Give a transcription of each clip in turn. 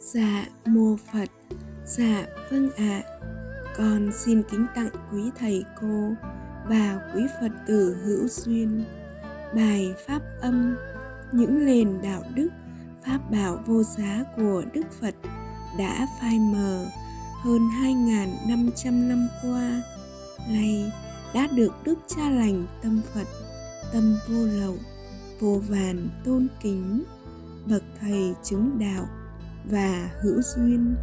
Dạ mô Phật, dạ vâng ạ. À. Con xin kính tặng quý thầy cô và quý Phật tử hữu duyên bài pháp âm những nền đạo đức pháp bảo vô giá của Đức Phật đã phai mờ hơn 2.500 năm qua nay đã được Đức Cha Lành Tâm Phật tâm vô lậu vô vàn tôn kính bậc thầy chứng đạo và hữu duyên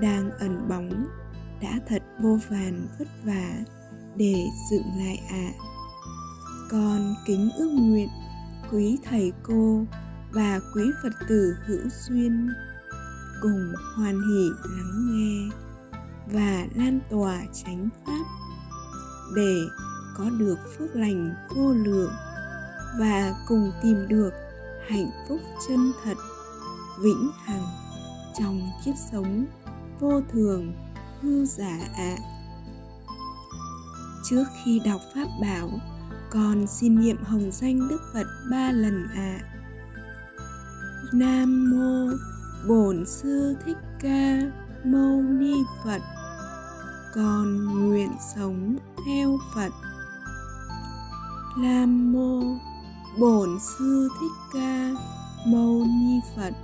đang ẩn bóng đã thật vô vàn vất vả để dựng lại ạ à. con kính ước nguyện quý thầy cô và quý phật tử hữu duyên cùng hoan hỷ lắng nghe và lan tỏa chánh pháp để có được phước lành vô lượng và cùng tìm được hạnh phúc chân thật, vĩnh hằng trong kiếp sống vô thường, hư giả ạ à. trước khi đọc pháp bảo, con xin niệm hồng danh đức phật ba lần ạ à. nam mô bổn sư thích ca mâu ni phật con nguyện sống theo phật nam mô bổn sư thích ca mâu ni phật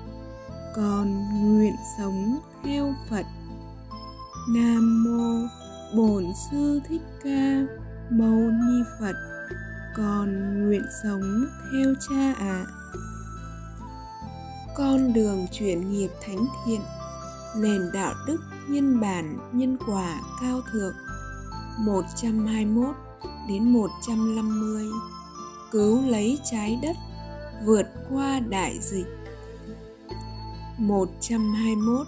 con nguyện sống theo phật. Nam mô bổn sư thích ca mâu ni phật, con nguyện sống theo cha ạ. À. con đường chuyển nghiệp thánh thiện, nền đạo đức nhân bản, nhân quả cao thượng. 121 đến 150 cứu lấy trái đất, vượt qua đại dịch. 121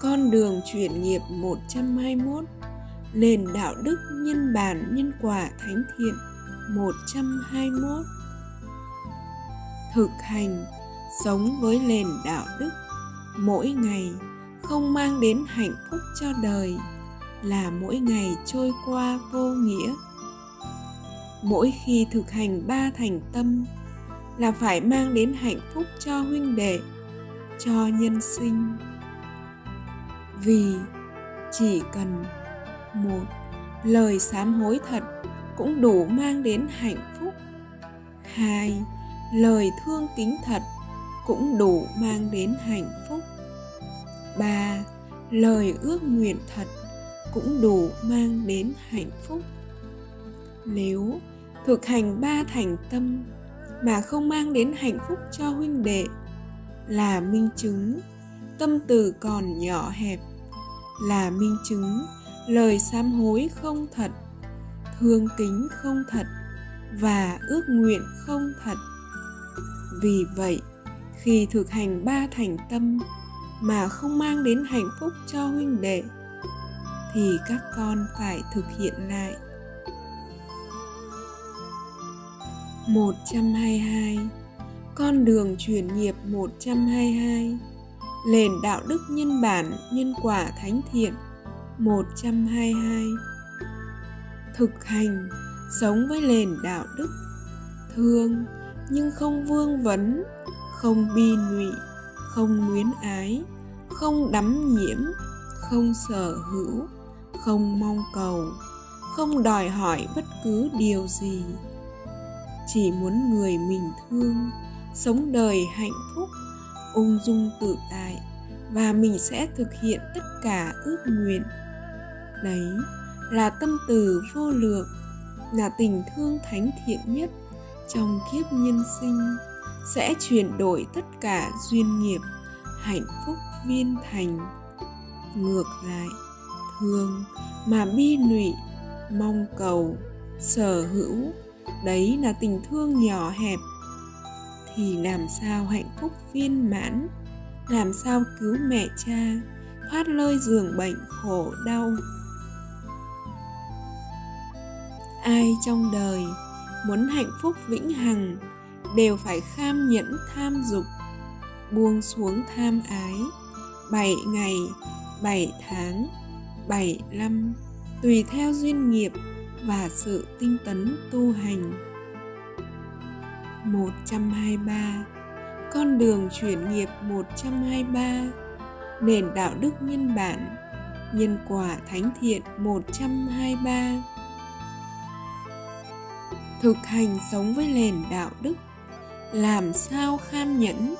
Con đường chuyển nghiệp 121 Nền đạo đức nhân bản nhân quả thánh thiện 121 Thực hành, sống với nền đạo đức, mỗi ngày không mang đến hạnh phúc cho đời, là mỗi ngày trôi qua vô nghĩa. Mỗi khi thực hành ba thành tâm, là phải mang đến hạnh phúc cho huynh đệ cho nhân sinh. Vì chỉ cần một lời sám hối thật cũng đủ mang đến hạnh phúc. Hai, lời thương kính thật cũng đủ mang đến hạnh phúc. Ba, lời ước nguyện thật cũng đủ mang đến hạnh phúc. Nếu thực hành ba thành tâm mà không mang đến hạnh phúc cho huynh đệ là minh chứng. Tâm từ còn nhỏ hẹp là minh chứng. Lời sám hối không thật, thương kính không thật và ước nguyện không thật. Vì vậy, khi thực hành ba thành tâm mà không mang đến hạnh phúc cho huynh đệ, thì các con phải thực hiện lại. 122 con đường chuyển nghiệp 122 Nền đạo đức nhân bản, nhân quả thánh thiện 122 Thực hành, sống với nền đạo đức. Thương, nhưng không vương vấn, không bi nụy, không luyến ái, không đắm nhiễm, không sở hữu, không mong cầu, không đòi hỏi bất cứ điều gì. Chỉ muốn người mình thương sống đời hạnh phúc, ung dung tự tại và mình sẽ thực hiện tất cả ước nguyện. Đấy là tâm từ vô lượng, là tình thương thánh thiện nhất trong kiếp nhân sinh, sẽ chuyển đổi tất cả duyên nghiệp, hạnh phúc viên thành. Ngược lại, thương mà bi lụy mong cầu, sở hữu, đấy là tình thương nhỏ hẹp thì làm sao hạnh phúc viên mãn? Làm sao cứu mẹ cha? Thoát lơi giường bệnh khổ đau? Ai trong đời muốn hạnh phúc vĩnh hằng đều phải kham nhẫn tham dục, buông xuống tham ái. Bảy ngày, bảy tháng, bảy năm, tùy theo duyên nghiệp và sự tinh tấn tu hành. 123 Con đường chuyển nghiệp 123 nền đạo đức nhân bản, nhân quả thánh thiện 123 thực hành sống với nền đạo đức, làm sao kham nhẫn,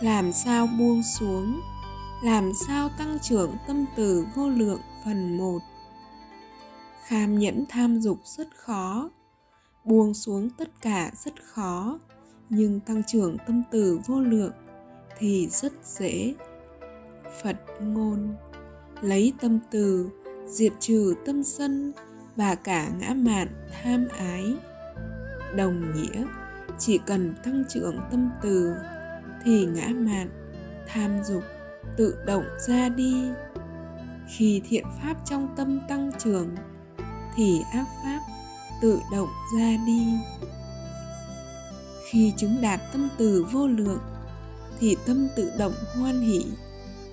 làm sao buông xuống, làm sao tăng trưởng tâm từ vô lượng phần 1 kham nhẫn tham dục rất khó buông xuống tất cả rất khó, nhưng tăng trưởng tâm từ vô lượng thì rất dễ. Phật ngôn lấy tâm từ, diệt trừ tâm sân và cả ngã mạn tham ái. Đồng nghĩa, chỉ cần tăng trưởng tâm từ thì ngã mạn tham dục tự động ra đi. Khi thiện pháp trong tâm tăng trưởng thì ác pháp tự động ra đi. Khi chứng đạt tâm từ vô lượng, thì tâm tự động hoan hỷ,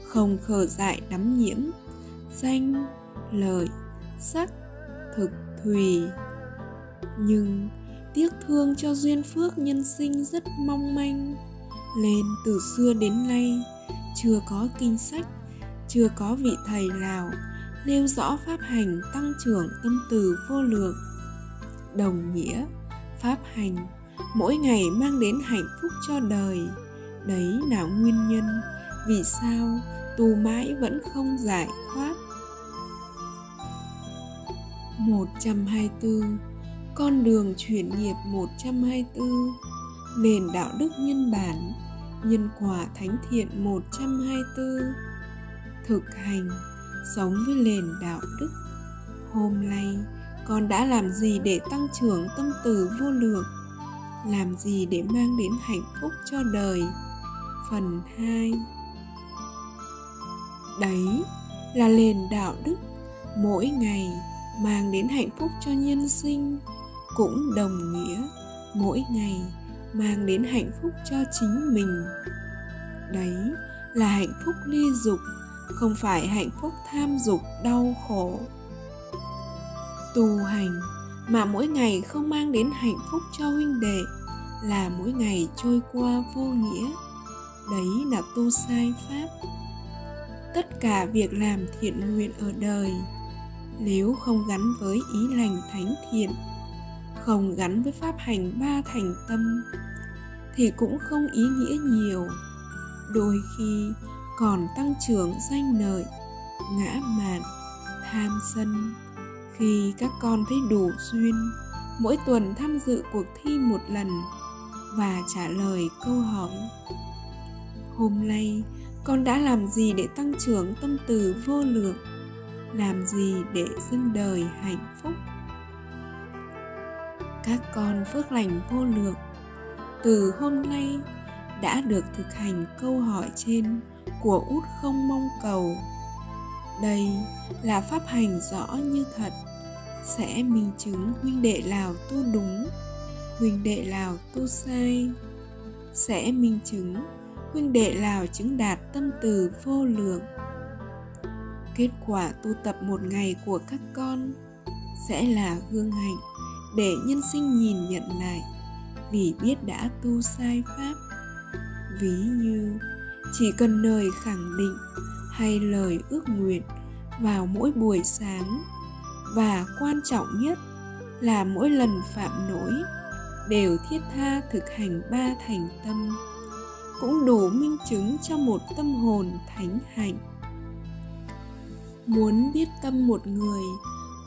không khờ dại đắm nhiễm, danh, lợi, sắc, thực, thùy. Nhưng tiếc thương cho duyên phước nhân sinh rất mong manh. Lên từ xưa đến nay, chưa có kinh sách, chưa có vị thầy nào nêu rõ pháp hành tăng trưởng tâm từ vô lượng đồng nghĩa, pháp hành, mỗi ngày mang đến hạnh phúc cho đời. Đấy là nguyên nhân vì sao tu mãi vẫn không giải thoát. 124 Con đường chuyển nghiệp 124 Nền đạo đức nhân bản, Nhân quả thánh thiện 124 Thực hành, Sống với nền đạo đức Hôm nay con đã làm gì để tăng trưởng tâm từ vô lượng? Làm gì để mang đến hạnh phúc cho đời? Phần 2 Đấy là nền đạo đức. Mỗi ngày mang đến hạnh phúc cho nhân sinh cũng đồng nghĩa mỗi ngày mang đến hạnh phúc cho chính mình. Đấy là hạnh phúc ly dục, không phải hạnh phúc tham dục đau khổ tu hành mà mỗi ngày không mang đến hạnh phúc cho huynh đệ là mỗi ngày trôi qua vô nghĩa. Đấy là tu sai pháp. Tất cả việc làm thiện nguyện ở đời, nếu không gắn với ý lành thánh thiện, không gắn với pháp hành ba thành tâm, thì cũng không ý nghĩa nhiều. Đôi khi còn tăng trưởng danh lợi, ngã mạn, tham sân khi các con thấy đủ duyên, mỗi tuần tham dự cuộc thi một lần và trả lời câu hỏi. Hôm nay, con đã làm gì để tăng trưởng tâm từ vô lượng? Làm gì để dân đời hạnh phúc? Các con phước lành vô lượng, từ hôm nay đã được thực hành câu hỏi trên của út không mong cầu. Đây là pháp hành rõ như thật sẽ minh chứng huynh đệ lào tu đúng, huynh đệ lào tu sai. Sẽ minh chứng huynh đệ lào chứng đạt tâm từ vô lượng. Kết quả tu tập một ngày của các con sẽ là gương hạnh để nhân sinh nhìn nhận lại vì biết đã tu sai pháp. Ví như, chỉ cần lời khẳng định hay lời ước nguyện vào mỗi buổi sáng và quan trọng nhất là mỗi lần phạm lỗi đều thiết tha thực hành ba thành tâm, cũng đủ minh chứng cho một tâm hồn thánh hạnh. Muốn biết tâm một người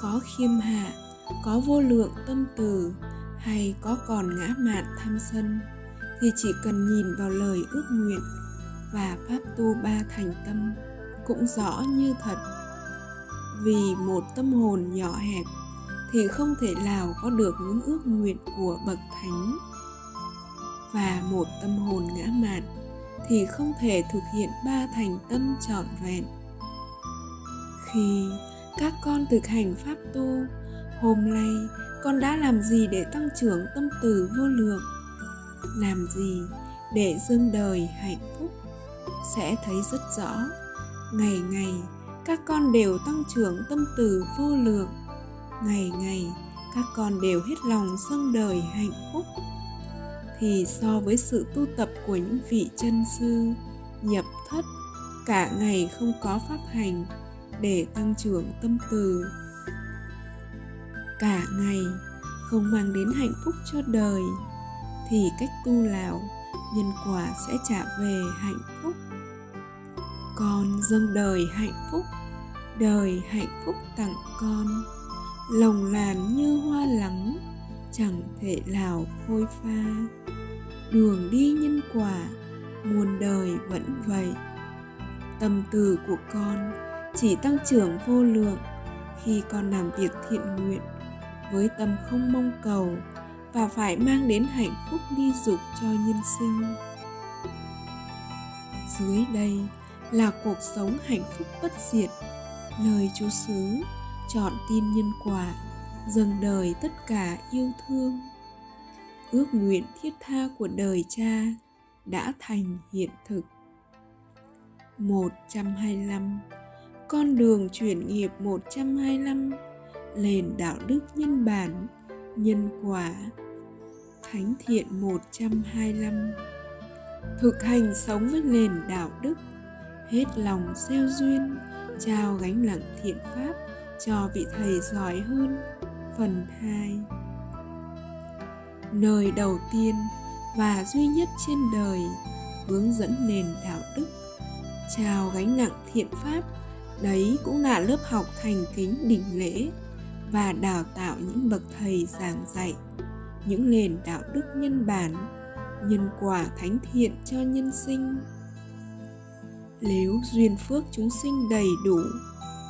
có khiêm hạ, có vô lượng tâm từ hay có còn ngã mạn tham sân thì chỉ cần nhìn vào lời ước nguyện và pháp tu ba thành tâm cũng rõ như thật vì một tâm hồn nhỏ hẹp thì không thể nào có được những ước nguyện của bậc thánh. Và một tâm hồn ngã mạn thì không thể thực hiện ba thành tâm trọn vẹn. Khi các con thực hành pháp tu hôm nay con đã làm gì để tăng trưởng tâm từ vô lượng? Làm gì để dâng đời hạnh phúc? Sẽ thấy rất rõ, ngày ngày các con đều tăng trưởng tâm từ vô lượng. Ngày ngày, các con đều hết lòng dâng đời hạnh phúc. Thì so với sự tu tập của những vị chân sư, nhập thất, cả ngày không có pháp hành để tăng trưởng tâm từ. Cả ngày không mang đến hạnh phúc cho đời, thì cách tu lào, nhân quả sẽ trả về hạnh phúc con dâng đời hạnh phúc, đời hạnh phúc tặng con. Lồng làn như hoa lắng, chẳng thể nào phôi pha. Đường đi nhân quả, muôn đời vẫn vậy. Tâm từ của con chỉ tăng trưởng vô lượng khi con làm việc thiện nguyện với tâm không mong cầu và phải mang đến hạnh phúc ly dục cho nhân sinh. Dưới đây là cuộc sống hạnh phúc bất diệt. Lời chú xứ chọn tin nhân quả, dâng đời tất cả yêu thương. Ước nguyện thiết tha của đời cha đã thành hiện thực. 125 Con đường chuyển nghiệp 125 Nền đạo đức nhân bản, Nhân quả. Thánh thiện 125 Thực hành sống với nền đạo đức Hết lòng gieo duyên, Trao gánh nặng thiện pháp Cho vị thầy giỏi hơn. Phần 2 Nơi đầu tiên và duy nhất trên đời hướng dẫn nền đạo đức, trao gánh nặng thiện pháp, đấy cũng là lớp học thành kính đỉnh lễ và đào tạo những bậc thầy giảng dạy, những nền đạo đức nhân bản, nhân quả thánh thiện cho nhân sinh nếu duyên phước chúng sinh đầy đủ,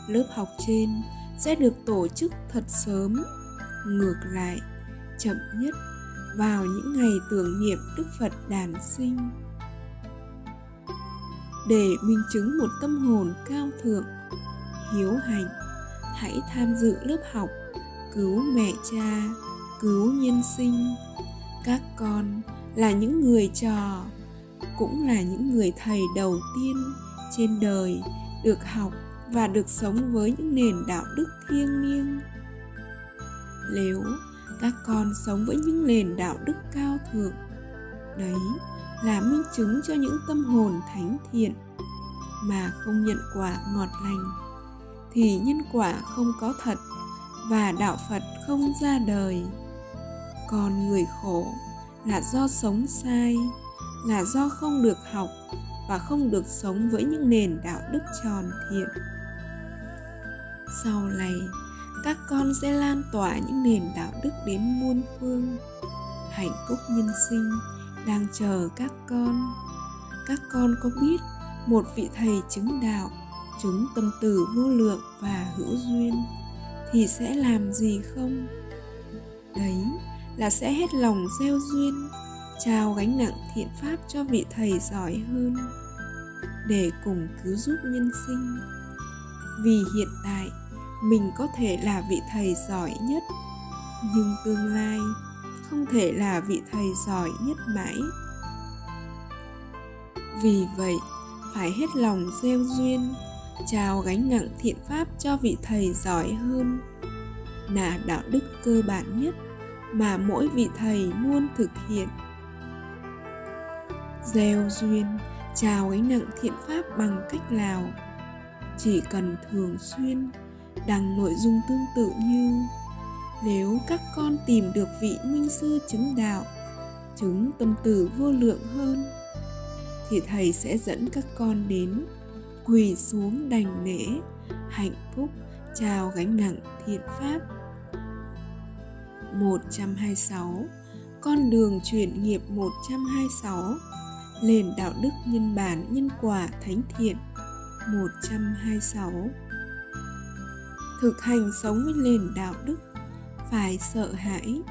lớp học trên sẽ được tổ chức thật sớm, ngược lại, chậm nhất vào những ngày tưởng niệm đức phật đản sinh. Để minh chứng một tâm hồn cao thượng, hiếu hạnh, hãy tham dự lớp học cứu mẹ cha, cứu nhân sinh. Các con là những người trò cũng là những người thầy đầu tiên trên đời được học và được sống với những nền đạo đức thiêng liêng. Nếu các con sống với những nền đạo đức cao thượng? Đấy là minh chứng cho những tâm hồn thánh thiện mà không nhận quả ngọt lành, thì nhân quả không có thật và đạo phật không ra đời. Còn người khổ là do sống sai là do không được học và không được sống với những nền đạo đức tròn thiện. Sau này, các con sẽ lan tỏa những nền đạo đức đến muôn phương. Hạnh phúc nhân sinh đang chờ các con. Các con có biết một vị thầy chứng đạo chứng tâm tử vô lượng và hữu duyên thì sẽ làm gì không? Đấy là sẽ hết lòng gieo duyên trao gánh nặng thiện pháp cho vị thầy giỏi hơn để cùng cứu giúp nhân sinh. Vì hiện tại, mình có thể là vị thầy giỏi nhất, nhưng tương lai không thể là vị thầy giỏi nhất mãi. Vì vậy, phải hết lòng gieo duyên, trao gánh nặng thiện pháp cho vị thầy giỏi hơn là đạo đức cơ bản nhất mà mỗi vị thầy luôn thực hiện gieo duyên, chào gánh nặng thiện pháp bằng cách nào? Chỉ cần thường xuyên đăng nội dung tương tự như, nếu các con tìm được vị minh sư chứng đạo, chứng tâm tử vô lượng hơn, thì thầy sẽ dẫn các con đến, quỳ xuống đành nể, hạnh phúc trao gánh nặng thiện pháp. 126 Con đường chuyển nghiệp 126 Nền đạo đức nhân bản nhân quả thánh thiện. 126 Thực hành sống với nền đạo đức, Phải sợ hãi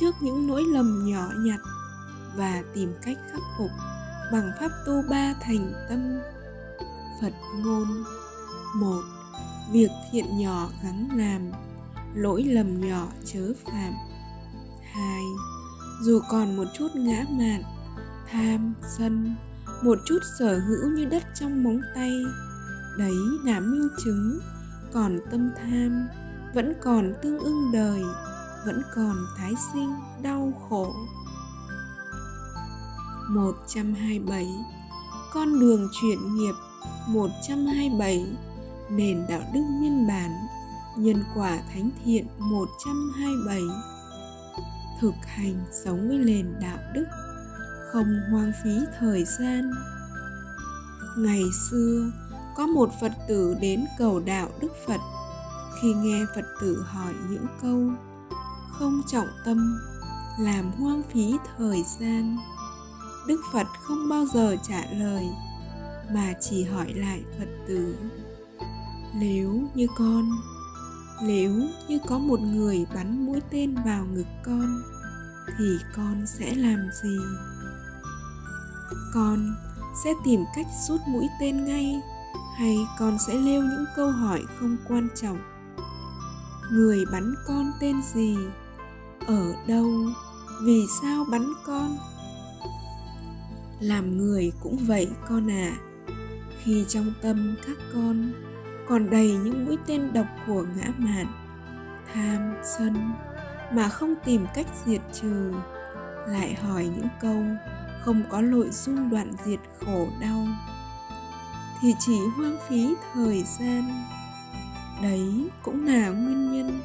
trước những nỗi lầm nhỏ nhặt Và tìm cách khắc phục bằng pháp tu ba thành tâm. Phật ngôn, một, Việc thiện nhỏ gắng làm, Lỗi lầm nhỏ chớ phạm. Hai, Dù còn một chút ngã mạn Tham, sân Một chút sở hữu như đất trong móng tay. Đấy là minh chứng Còn tâm tham Vẫn còn tương ưng đời Vẫn còn tái sinh đau khổ. 127 Con đường chuyển nghiệp. 127 Nền đạo đức nhân bản. Nhân quả thánh thiện 127 Thực hành sống với nền đạo đức. Không hoang phí thời gian. Ngày xưa, có một Phật tử đến cầu đạo Đức Phật. Khi nghe Phật tử hỏi những câu, Không trọng tâm, Làm hoang phí thời gian, Đức Phật không bao giờ trả lời, mà chỉ hỏi lại phật tử, nếu như con, nếu như có một người bắn mũi tên vào ngực con, thì con sẽ làm gì? Con sẽ tìm cách rút mũi tên ngay, hay con sẽ nêu những câu hỏi không quan trọng? Người bắn con tên gì? Ở đâu? Vì sao bắn con? Làm người cũng vậy con à khi trong tâm các con còn đầy những mũi tên độc của ngã mạn, tham, sân mà không tìm cách diệt trừ, lại hỏi những câu không có nội dung đoạn diệt khổ đau thì chỉ hoang phí thời gian đấy cũng là nguyên nhân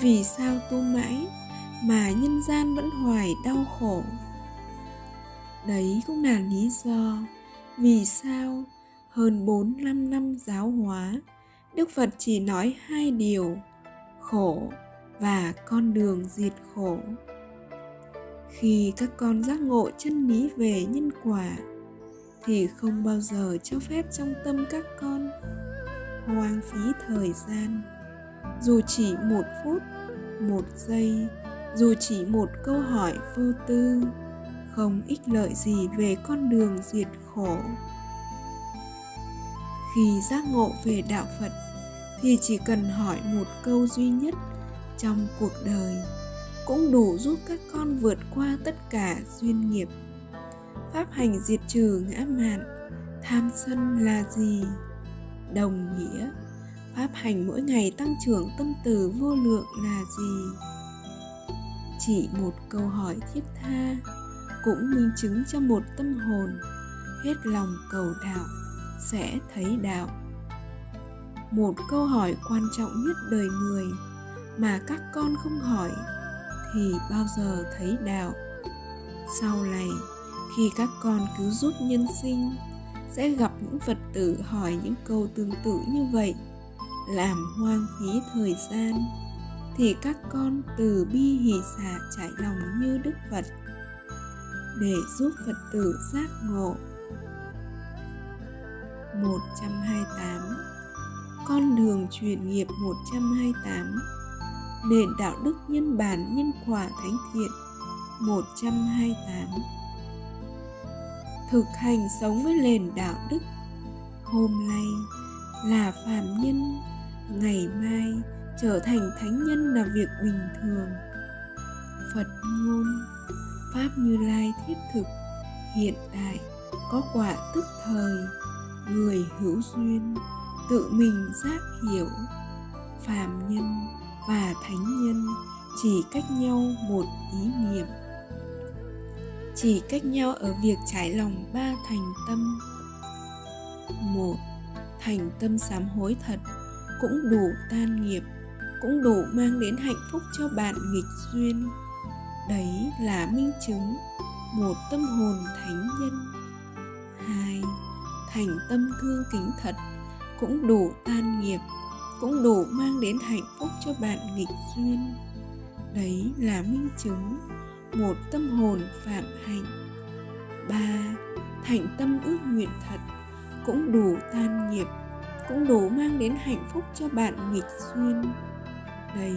vì sao tu mãi mà nhân gian vẫn hoài đau khổ đấy cũng là lý do vì sao hơn 45 năm giáo hóa, Đức Phật chỉ nói hai điều, khổ và con đường diệt khổ. Khi các con giác ngộ chân lý về nhân quả, thì không bao giờ cho phép trong tâm các con hoang phí thời gian. Dù chỉ một phút một giây dù chỉ một câu hỏi vô tư không ích lợi gì về con đường diệt khổ. Khi giác ngộ về đạo phật thì chỉ cần hỏi một câu duy nhất trong cuộc đời cũng đủ giúp các con vượt qua tất cả duyên nghiệp. Pháp hành diệt trừ ngã mạn, tham sân là gì đồng nghĩa. Pháp hành mỗi ngày tăng trưởng tâm từ vô lượng là gì? Chỉ một câu hỏi thiết tha, cũng minh chứng cho một tâm hồn. Hết lòng cầu đạo, sẽ thấy đạo. Một câu hỏi quan trọng nhất đời người mà các con không hỏi thì bao giờ thấy đạo. Sau này, khi các con cứu giúp nhân sinh, sẽ gặp những phật tử hỏi những câu tương tự như vậy, làm hoang phí thời gian, thì các con từ bi hỷ xả trải lòng như đức phật, để giúp phật tử giác ngộ. 128 Con đường truyền nghiệp 128 Nền đạo đức nhân bản nhân quả thánh thiện. 128 Thực hành sống với nền đạo đức. Hôm nay là phàm nhân, Ngày mai trở thành thánh nhân là việc bình thường. Phật ngôn, Pháp Như Lai thiết thực, Hiện tại có quả tức thời, người hữu duyên, tự mình giác hiểu. Phàm nhân và thánh nhân chỉ cách nhau một ý niệm. Chỉ cách nhau ở việc trải lòng ba thành tâm. Một, thành tâm sám hối thật cũng đủ tan nghiệp, cũng đủ mang đến hạnh phúc cho bạn nghịch duyên. Đấy là minh chứng một tâm hồn thánh nhân. Hai, thành tâm thương kính thật cũng đủ tan nghiệp cũng đủ mang đến hạnh phúc cho bạn nghịch duyên. Đấy là minh chứng một tâm hồn phạm hạnh ba, thành tâm ước nguyện thật cũng đủ tan nghiệp, cũng đủ mang đến hạnh phúc cho bạn nghịch duyên. Đấy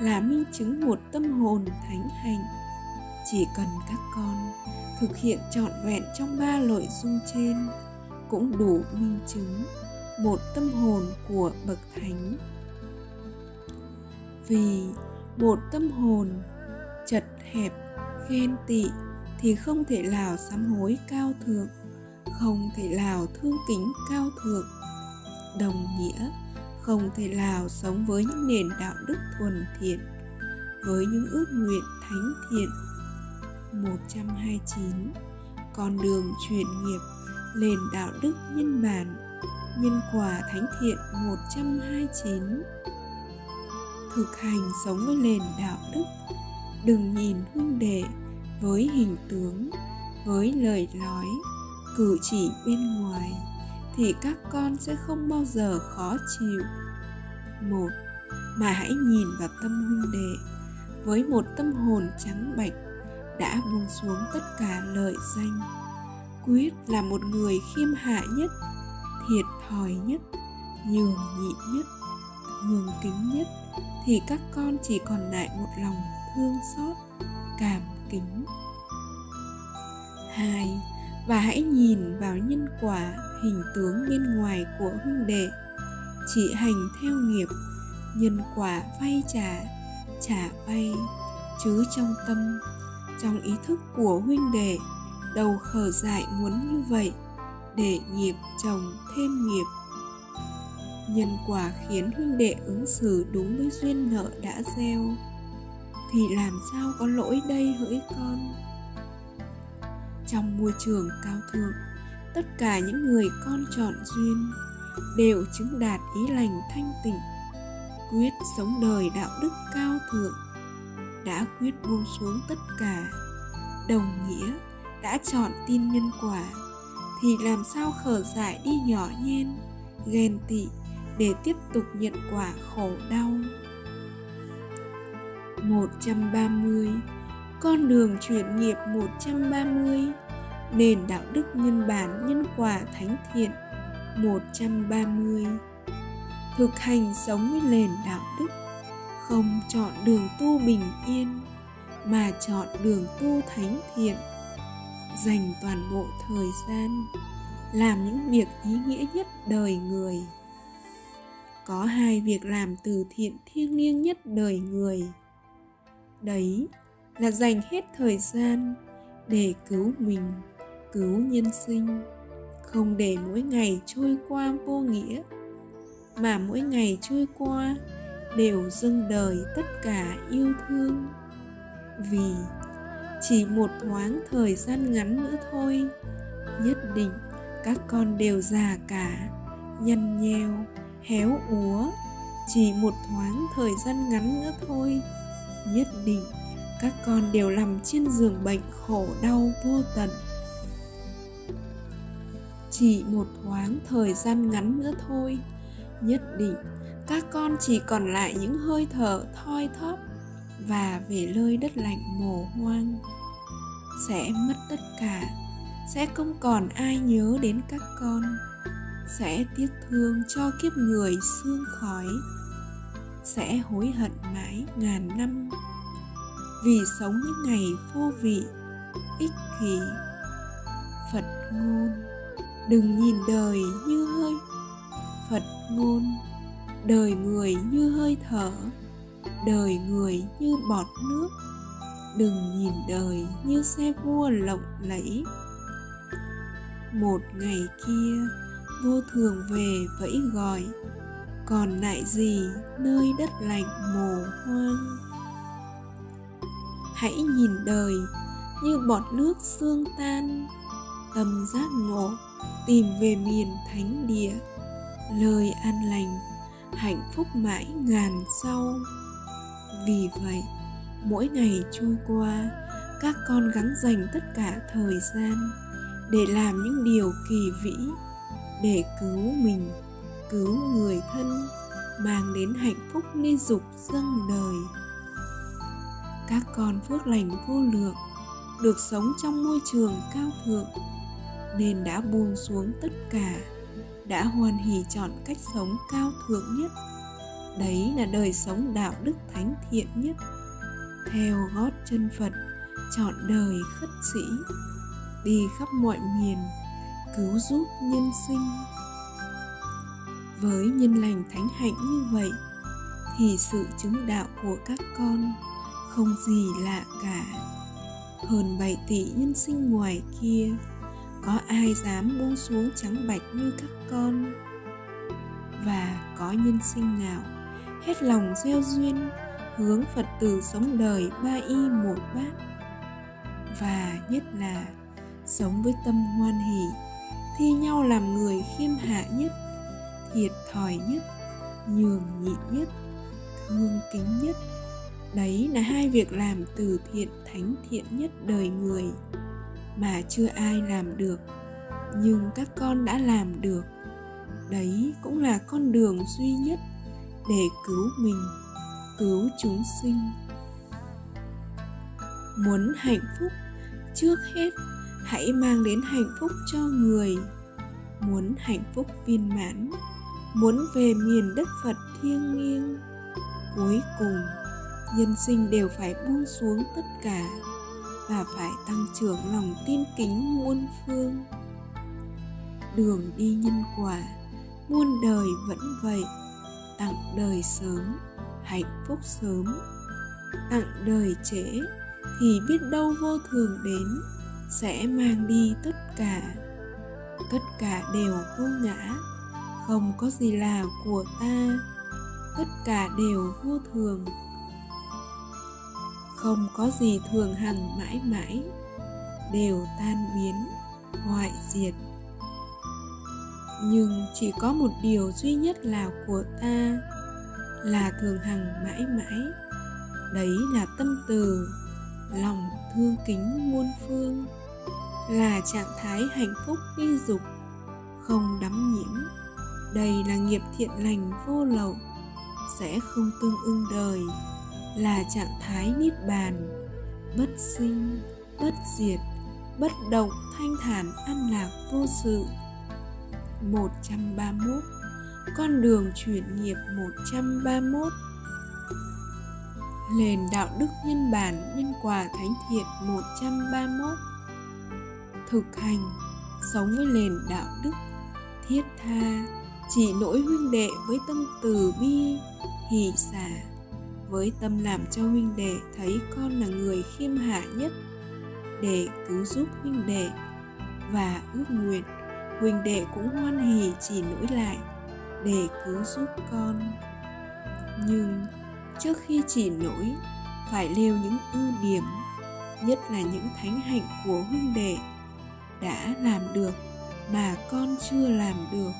là minh chứng một tâm hồn thánh hạnh chỉ cần các con thực hiện trọn vẹn trong ba nội dung trên cũng đủ minh chứng một tâm hồn của bậc thánh. Vì một tâm hồn chật hẹp, ghen tị thì không thể nào sám hối cao thượng, không thể nào thương kính cao thượng. Đồng nghĩa, không thể nào sống với những nền đạo đức thuần thiện, với những ước nguyện thánh thiện. 129 con đường chuyển nghiệp nền đạo đức nhân bản. Nhân quả Thánh Thiện 129 Thực hành sống với nền đạo đức Đừng nhìn huynh đệ với hình tướng, với lời nói, cử chỉ bên ngoài thì các con sẽ không bao giờ khó chịu. Một, mà hãy nhìn vào tâm huynh đệ với một tâm hồn trắng bạch đã buông xuống tất cả lợi danh quyết là một người khiêm hạ nhất thiệt thòi nhất, nhường nhịn nhất thương kính nhất, thì các con chỉ còn lại một lòng thương xót, cảm kính. Hai, và hãy nhìn vào nhân quả, hình tướng bên ngoài của huynh đệ. Chỉ hành theo nghiệp, nhân quả vay trả trả vay, chứ trong tâm, trong ý thức của huynh đệ, đầu khở dại muốn như vậy để nghiệp chồng thêm nghiệp. Nhân quả khiến huynh đệ ứng xử đúng với duyên nợ đã gieo, thì làm sao có lỗi đây hỡi con? Trong môi trường cao thượng, tất cả những người con chọn duyên đều chứng đạt ý lành thanh tịnh, quyết sống đời đạo đức cao thượng, đã quyết buông xuống tất cả. Đồng nghĩa, đã chọn tin nhân quả thì làm sao khở dại đi nhỏ nhen, ghen tị để tiếp tục nhận quả khổ đau. 130 Con đường chuyển nghiệp 130 Nền đạo đức nhân bản nhân quả thánh thiện 130 Thực hành sống với nền đạo đức, Không chọn đường tu bình yên, Mà chọn đường tu thánh thiện. Dành toàn bộ thời gian Làm những việc ý nghĩa nhất đời người. Có hai việc làm từ thiện thiêng liêng nhất đời người. Đấy là dành hết thời gian để cứu mình, cứu nhân sinh. Không để mỗi ngày trôi qua vô nghĩa, mà mỗi ngày trôi qua đều dâng đời tất cả yêu thương. Vì chỉ một thoáng thời gian ngắn nữa thôi. Nhất định các con đều già cả, nhăn nheo, héo úa. Chỉ một thoáng thời gian ngắn nữa thôi. Nhất định các con đều nằm trên giường bệnh khổ đau vô tận. Chỉ một thoáng thời gian ngắn nữa thôi. Nhất định các con chỉ còn lại những hơi thở thoi thóp và về nơi đất lạnh mồ hoang, sẽ mất tất cả, sẽ không còn ai nhớ đến các con, sẽ tiếc thương cho kiếp người xương khói, sẽ hối hận mãi ngàn năm. Vì sống những ngày vô vị, ích kỷ, phật ngôn, đừng nhìn đời như hơi, phật ngôn, đời người như hơi thở đời người như bọt nước. Đừng nhìn đời như xe vua lộng lẫy. Một ngày kia, vô thường về vẫy gọi, còn lại gì nơi đất lạnh mồ hoang? Hãy nhìn đời như bọt nước xương tan, tâm giác ngộ tìm về miền thánh địa. Lời an lành, hạnh phúc mãi ngàn sau vì vậy, mỗi ngày trôi qua, các con gắng dành tất cả thời gian để làm những điều kỳ vĩ, để cứu mình, cứu người thân, mang đến hạnh phúc ly dục dâng đời. Các con phước lành vô lượng được sống trong môi trường cao thượng, nên đã buông xuống tất cả, đã hoàn hỷ chọn cách sống cao thượng nhất đấy là đời sống đạo đức thánh thiện nhất. Theo gót chân phật, chọn đời khất sĩ, đi khắp mọi miền, cứu giúp nhân sinh. Với nhân lành thánh hạnh như vậy, thì sự chứng đạo của các con không gì lạ cả. Hơn 7 tỷ nhân sinh ngoài kia, có ai dám buông xuống trắng bạch như các con? Và có nhân sinh nào hết lòng gieo duyên, hướng phật tử sống đời ba y một bát. Và nhất là, sống với tâm hoan hỷ, thi nhau làm người khiêm hạ nhất, thiệt thòi nhất, nhường nhịn nhất, thương kính nhất. Đấy là hai việc làm từ thiện thánh thiện nhất đời người mà chưa ai làm được, nhưng các con đã làm được. Đấy cũng là con đường duy nhất để cứu mình, cứu chúng sinh. Muốn hạnh phúc, trước hết hãy mang đến hạnh phúc cho người. Muốn hạnh phúc viên mãn, muốn về miền đất phật thiêng liêng. Cuối cùng, nhân sinh đều phải buông xuống tất cả và phải tăng trưởng lòng tin kính muôn phương. Đường đi nhân quả, muôn đời vẫn vậy tặng đời sớm, hạnh phúc sớm. Tặng đời trễ thì biết đâu vô thường đến, sẽ mang đi tất cả. Tất cả đều vô ngã, không có gì là của ta. Tất cả đều vô thường. Không có gì thường hằng mãi mãi, đều tan biến, hoại diệt nhưng chỉ có một điều duy nhất là của ta, là thường hằng mãi mãi. Đấy là tâm từ, lòng thương kính muôn phương. Là trạng thái hạnh phúc ly dục, không đắm nhiễm. Đây là nghiệp thiện lành vô lậu, sẽ không tương ưng đời. Là trạng thái niết bàn, bất sinh, bất diệt, bất động, thanh thản, an lạc, vô sự. 131 Con đường chuyển nghiệp 131 Nền đạo đức nhân bản nhân quả thánh thiện 131 Thực hành Sống với nền đạo đức, Thiết tha, Chỉ nỗi huynh đệ với tâm từ bi, Hỷ xả Với tâm làm cho huynh đệ thấy con là người khiêm hạ nhất Để cứu giúp huynh đệ Và ước nguyện huynh đệ cũng hoan hỉ chỉ nỗi lại để cứu giúp con. Nhưng trước khi chỉ nỗi, phải nêu những ưu điểm, nhất là những thánh hạnh của huynh đệ đã làm được mà con chưa làm được.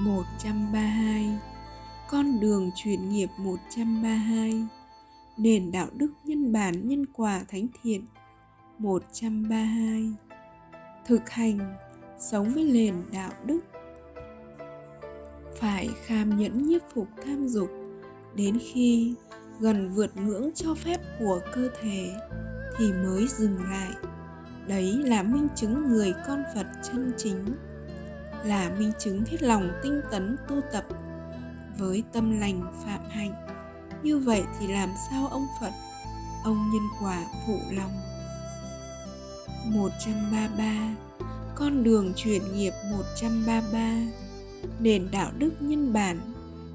132 Con đường chuyển nghiệp 132 Nền đạo đức nhân bản nhân quả thánh thiện. 132 thực hành sống với nền đạo đức. Phải kham nhẫn nhiếp phục tham dục đến khi gần vượt ngưỡng cho phép của cơ thể thì mới dừng lại. Đấy là minh chứng người con phật chân chính, là minh chứng hết lòng tinh tấn tu tập với tâm lành phạm hạnh. Như vậy thì làm sao ông phật, ông nhân quả phụ lòng? 133 Con đường chuyển nghiệp 133 Nền đạo đức nhân bản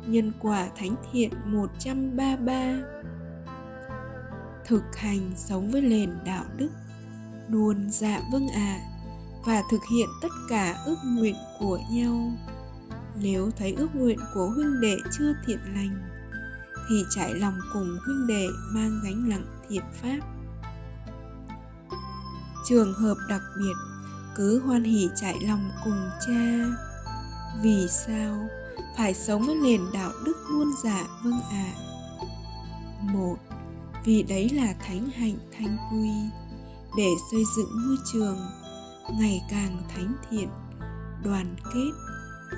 Nhân quả thánh thiện 133 Thực hành sống với nền đạo đức Luôn dạ vâng ạ à, Và thực hiện tất cả ước nguyện của nhau. Nếu thấy ước nguyện của huynh đệ chưa thiện lành Thì trải lòng cùng huynh đệ mang gánh nặng thiện pháp trường hợp đặc biệt, cứ hoan hỉ chạy lòng cùng cha. Vì sao? Phải sống với nền đạo đức muôn dạ vâng ạ. À. một, vì đấy là thánh hạnh thanh quy. Để xây dựng môi trường, ngày càng thánh thiện, đoàn kết,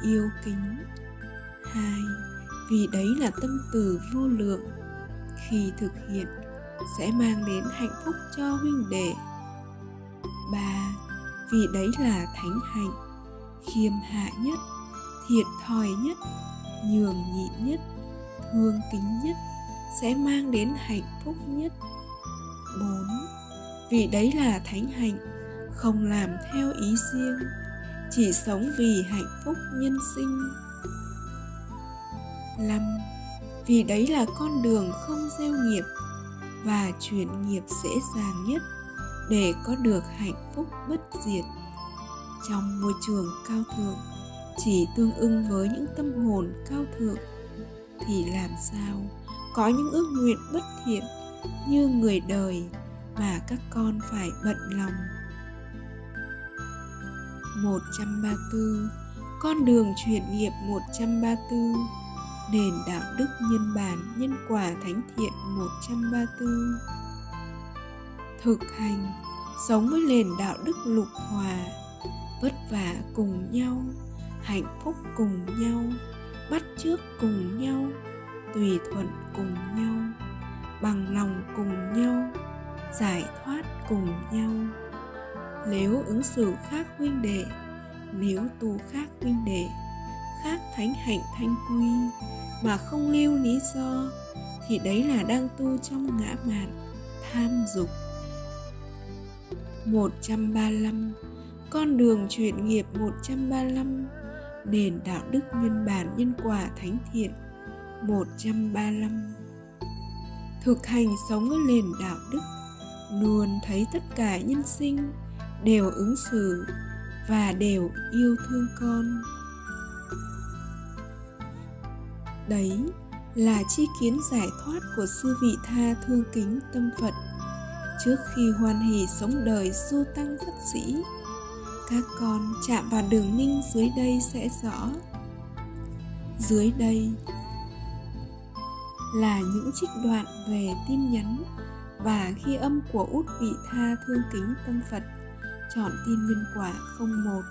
yêu kính. Hai, vì đấy là tâm từ vô lượng. Khi thực hiện, sẽ mang đến hạnh phúc cho huynh đệ ba vì đấy là thánh hạnh, khiêm hạ nhất thiệt thòi nhất, nhường nhịn nhất, thương kính nhất, sẽ mang đến hạnh phúc nhất. Bốn, vì đấy là thánh hạnh, không làm theo ý riêng, chỉ sống vì hạnh phúc nhân sinh. Năm, vì đấy là con đường không gieo nghiệp và chuyển nghiệp dễ dàng nhất để có được hạnh phúc bất diệt. Trong môi trường cao thượng, chỉ tương ưng với những tâm hồn cao thượng, thì làm sao có những ước nguyện bất thiện như người đời mà các con phải bận lòng? 134 Con đường chuyển nghiệp 134 Nền đạo đức nhân bản nhân quả thánh thiện 134 Thực hành, Sống với nền đạo đức lục hòa, Vất vả cùng nhau, Hạnh phúc cùng nhau, Bắt trước cùng nhau, Tùy thuận cùng nhau, Bằng lòng cùng nhau, Giải thoát cùng nhau. Nếu ứng xử khác huynh đệ, nếu tu khác huynh đệ, khác thánh hạnh thanh quy mà không nêu lý do, thì đấy là đang tu trong ngã mạn, tham dục. 135 Con đường chuyển nghiệp 135 Nền đạo đức nhân bản nhân quả thánh thiện 135 Thực hành sống với nền đạo đức, Luôn thấy tất cả nhân sinh đều ứng xử và đều yêu thương con. Đấy là chi kiến giải thoát của sư vị tha thương kính tâm phật trước khi hoan hỷ sống đời du tăng thất sĩ. Các con chạm vào đường ninh dưới đây sẽ rõ. Dưới đây là những trích đoạn về tin nhắn và ghi âm của út vị tha thương kính tâm phật. Chọn tin nhân quả không một.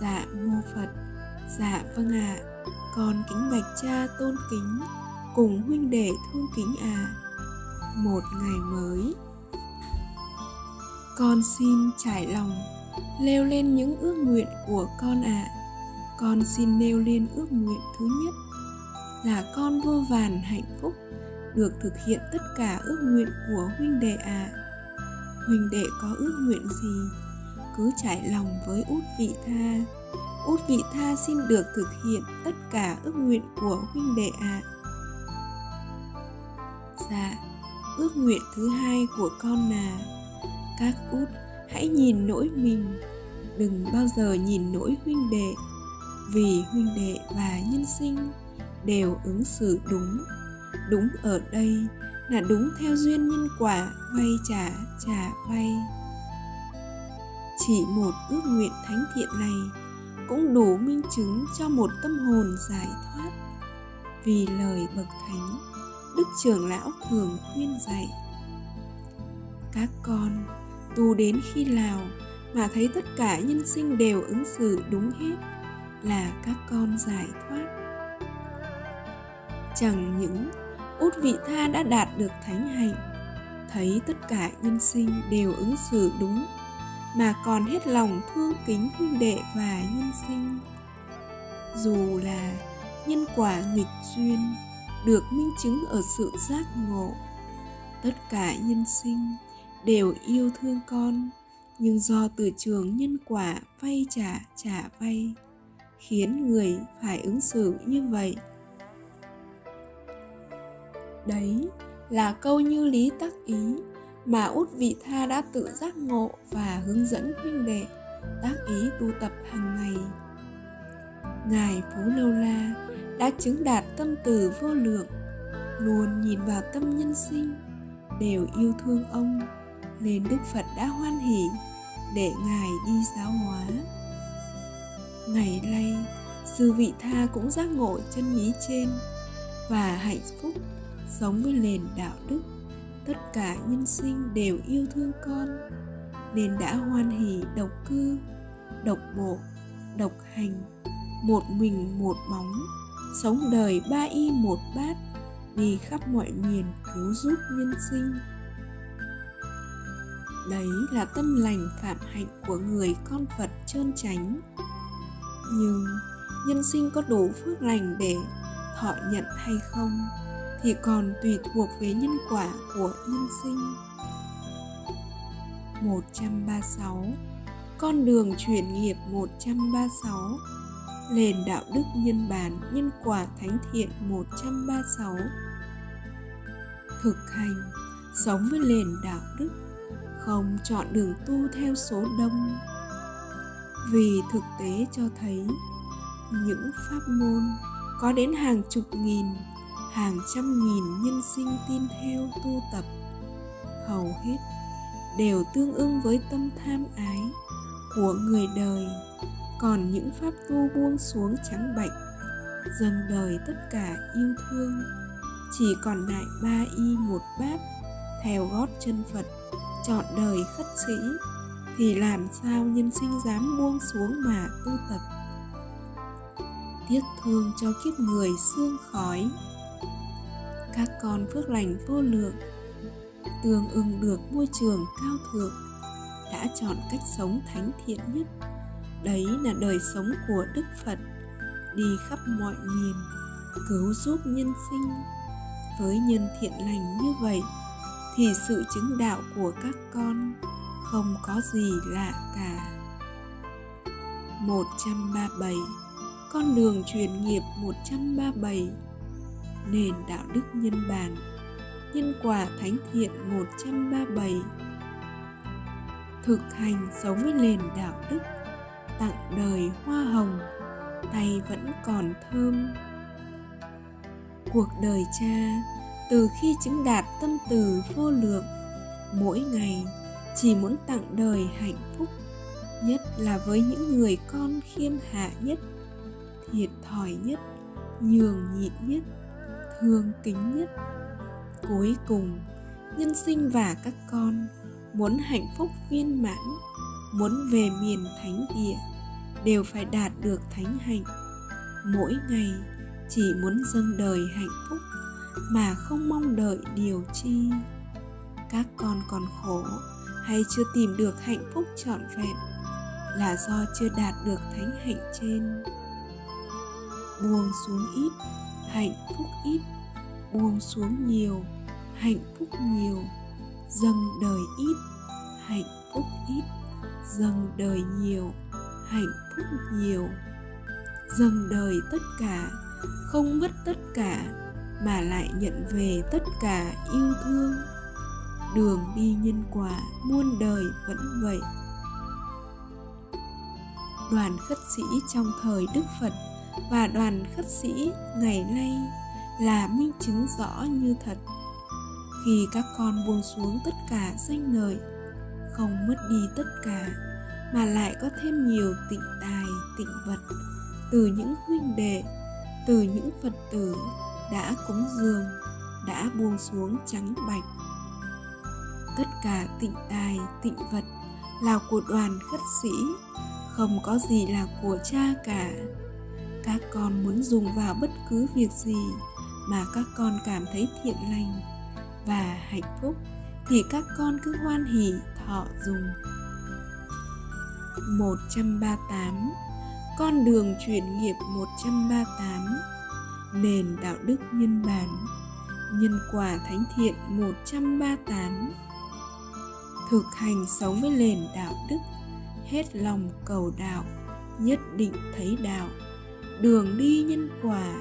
Dạ mô phật. Dạ vâng ạ. À, con kính bạch cha tôn kính cùng huynh đệ thương kính à một ngày mới con xin trải lòng, leo lên những ước nguyện của con ạ à. con xin nêu lên ước nguyện thứ nhất là con vô vàn hạnh phúc được thực hiện tất cả ước nguyện của huynh đệ ạ à. huynh đệ có ước nguyện gì cứ trải lòng với út vị tha út vị tha xin được thực hiện tất cả ước nguyện của huynh đệ ạ à. dạ ước nguyện thứ hai của con là các út, hãy nhìn nỗi mình. Đừng bao giờ nhìn nỗi huynh đệ, vì huynh đệ và nhân sinh đều ứng xử đúng. Đúng ở đây là đúng theo duyên nhân quả vay trả trả vay. Chỉ một ước nguyện thánh thiện này cũng đủ minh chứng cho một tâm hồn giải thoát. Vì lời bậc thánh, đức trưởng lão thường khuyên dạy, các con tu đến khi nào mà thấy tất cả nhân sinh đều ứng xử đúng hết là các con giải thoát. Chẳng những út vị tha đã đạt được thánh hạnh, thấy tất cả nhân sinh đều ứng xử đúng, mà còn hết lòng thương kính huynh đệ và nhân sinh. Dù là nhân quả nghịch duyên được minh chứng ở sự giác ngộ, tất cả nhân sinh đều yêu thương con, nhưng do từ trường nhân quả vay trả trả vay, khiến người phải ứng xử như vậy. Đấy là câu như lý tắc ý mà út vị tha đã tự giác ngộ và hướng dẫn huynh đệ tác ý tu tập hàng ngày. Ngài phú lâu la đã chứng đạt tâm từ vô lượng, luôn nhìn vào tâm nhân sinh, đều yêu thương ông nên đức phật đã hoan hỷ để ngài đi giáo hóa. Ngày nay, sư vị tha cũng giác ngộ chân lý trên và hạnh phúc sống với nền đạo đức. Tất cả nhân sinh đều yêu thương con, nên đã hoan hỷ độc cư, độc bộ, độc hành, một mình một bóng sống đời ba y một bát, đi khắp mọi miền cứu giúp nhân sinh đấy là tâm lành phạm hạnh của người con phật trơn tránh. Nhưng nhân sinh có đủ phước lành để thọ nhận hay không thì còn tùy thuộc về nhân quả của nhân sinh. 136 Con đường chuyển nghiệp 136 Nền đạo đức nhân bản nhân quả thánh thiện 136 Thực hành, Sống với nền đạo đức. Không chọn đường tu theo số đông. Vì thực tế cho thấy, Những pháp môn có đến hàng chục nghìn, hàng trăm nghìn nhân sinh tin theo tu tập, hầu hết đều tương ưng với tâm tham ái của người đời. Còn những pháp tu buông xuống trắng bệnh dâng đời tất cả yêu thương, chỉ còn lại ba y một báp theo gót chân phật chọn đời khất sĩ thì làm sao nhân sinh dám buông xuống mà tu tập? Tiếc thương cho kiếp người xương khói. Các con phước lành vô lượng, tương ưng được môi trường cao thượng, đã chọn cách sống thánh thiện nhất. Đấy là đời sống của đức phật, đi khắp mọi miền, cứu giúp nhân sinh. Với nhân thiện lành như vậy thì sự chứng đạo của các con không có gì lạ cả. 137 Con đường truyền nghiệp 137 Nền đạo đức nhân bản, Nhân quả thánh thiện 137 Thực hành sống với nền đạo đức, Tặng đời hoa hồng, Tay vẫn còn thơm. Cuộc đời cha từ khi chứng đạt tâm từ vô lượng, mỗi ngày chỉ muốn tặng đời hạnh phúc, nhất là với những người con khiêm hạ nhất, thiệt thòi nhất, nhường nhịn nhất, thương kính nhất. Cuối cùng, nhân sinh và các con muốn hạnh phúc viên mãn, muốn về miền thánh địa, đều phải đạt được thánh hạnh. Mỗi ngày chỉ muốn dâng đời hạnh phúc mà không mong đợi điều chi. Các con còn khổ hay chưa tìm được hạnh phúc trọn vẹn là do chưa đạt được thánh hạnh trên. Buông xuống ít, hạnh phúc ít. Buông xuống nhiều, hạnh phúc nhiều. Dâng đời ít, hạnh phúc ít. Dâng đời nhiều, hạnh phúc nhiều. Dâng đời tất cả, không mất tất cả mà lại nhận về tất cả yêu thương. Đường đi nhân quả muôn đời vẫn vậy. Đoàn khất sĩ trong thời đức phật và đoàn khất sĩ ngày nay là minh chứng rõ như thật. Khi các con buông xuống tất cả danh lợi, không mất đi tất cả, mà lại có thêm nhiều tịnh tài, tịnh vật từ những huynh đệ, từ những phật tử đã cúng dường, đã buông xuống trắng bạch. Tất cả tịnh tài, tịnh vật là của đoàn khất sĩ, không có gì là của cha cả. Các con muốn dùng vào bất cứ việc gì mà các con cảm thấy thiện lành và hạnh phúc thì các con cứ hoan hỉ thọ dùng. 138 Con đường chuyển nghiệp 138 Nền đạo đức nhân bản Nhân quả thánh thiện 138 Thực hành sống với nền đạo đức, Hết lòng cầu đạo, Nhất định thấy đạo, Đường đi nhân quả,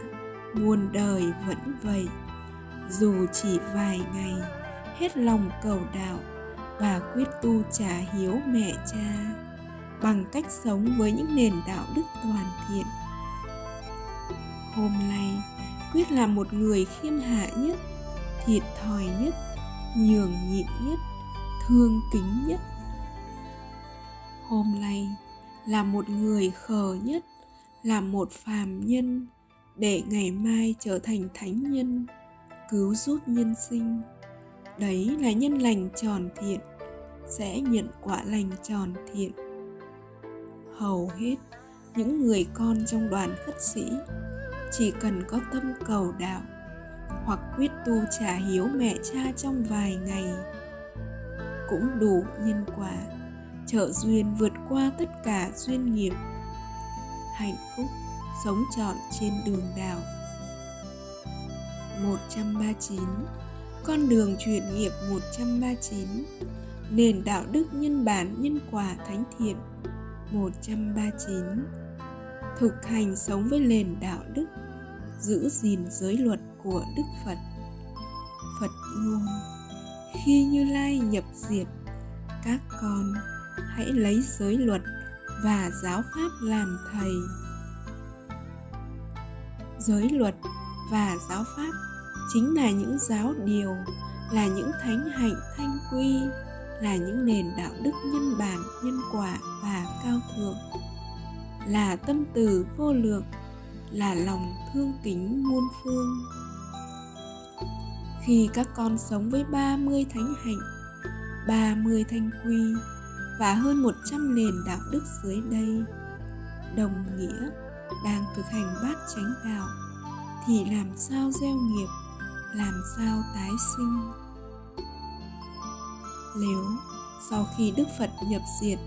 Muôn đời vẫn vậy. Dù chỉ vài ngày, Hết lòng cầu đạo Và quyết tu trả hiếu mẹ cha, Bằng cách sống với những nền đạo đức toàn thiện hôm nay, quyết là một người khiêm hạ nhất, thiệt thòi nhất, nhường nhịn nhất, thương kính nhất. Hôm nay là một người khờ nhất, là một phàm nhân, để ngày mai trở thành thánh nhân, cứu giúp nhân sinh. Đấy là nhân lành tròn thiện, sẽ nhận quả lành tròn thiện. Hầu hết những người con trong đoàn khất sĩ chỉ cần có tâm cầu đạo, hoặc quyết tu trả hiếu mẹ cha trong vài ngày, cũng đủ nhân quả, trợ duyên vượt qua tất cả duyên nghiệp. Hạnh phúc sống trọn trên đường đạo. 139 Con đường chuyển nghiệp 139 Nền đạo đức nhân bản nhân quả thánh thiện. 139 thực hành sống với nền đạo đức, giữ gìn giới luật của đức phật. Phật ngôn, khi như lai nhập diệt, các con hãy lấy giới luật và giáo pháp làm thầy. Giới luật và giáo pháp chính là những giáo điều, là những thánh hạnh thanh quy, là những nền đạo đức nhân bản, nhân quả và cao thượng là tâm từ vô lượng là lòng thương kính muôn phương khi các con sống với 30 thánh hạnh, 30 thanh quy và hơn 100 nền đạo đức dưới đây, đồng nghĩa đang thực hành bát chánh đạo thì làm sao gieo nghiệp, làm sao tái sinh. Nếu sau khi Đức Phật nhập diệt,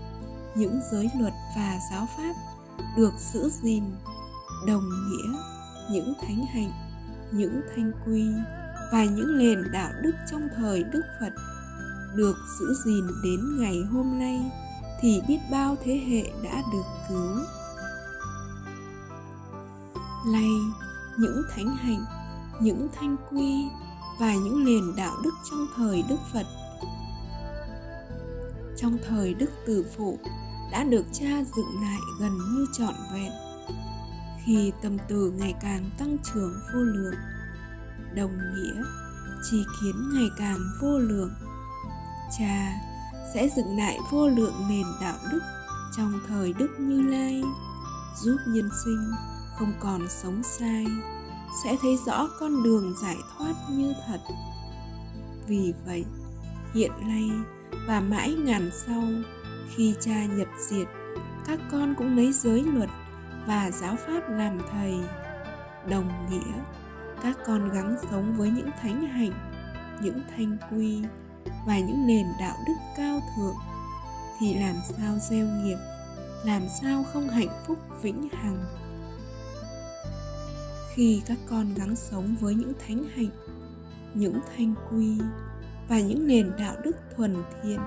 những giới luật và giáo pháp được giữ gìn, đồng nghĩa những thánh hạnh, những thanh quy và những nền đạo đức trong thời Đức Phật được giữ gìn đến ngày hôm nay thì biết bao thế hệ đã được cứu. Lay những thánh hạnh, những thanh quy và những nền đạo đức trong thời Đức Phật. Trong thời Đức Tử Phụ đã được cha dựng lại gần như trọn vẹn. Khi tâm từ ngày càng tăng trưởng vô lượng, đồng nghĩa chỉ kiến ngày càng vô lượng cha sẽ dựng lại vô lượng nền đạo đức trong thời đức như lai giúp nhân sinh không còn sống sai sẽ thấy rõ con đường giải thoát như thật vì vậy hiện nay và mãi ngàn sau khi cha nhập diệt, các con cũng lấy giới luật và giáo pháp làm thầy. Đồng nghĩa, các con gắng sống với những thánh hạnh, những thanh quy và những nền đạo đức cao thượng thì làm sao gieo nghiệp, làm sao không hạnh phúc vĩnh hằng? Khi các con gắng sống với những thánh hạnh, những thanh quy và những nền đạo đức thuần thiện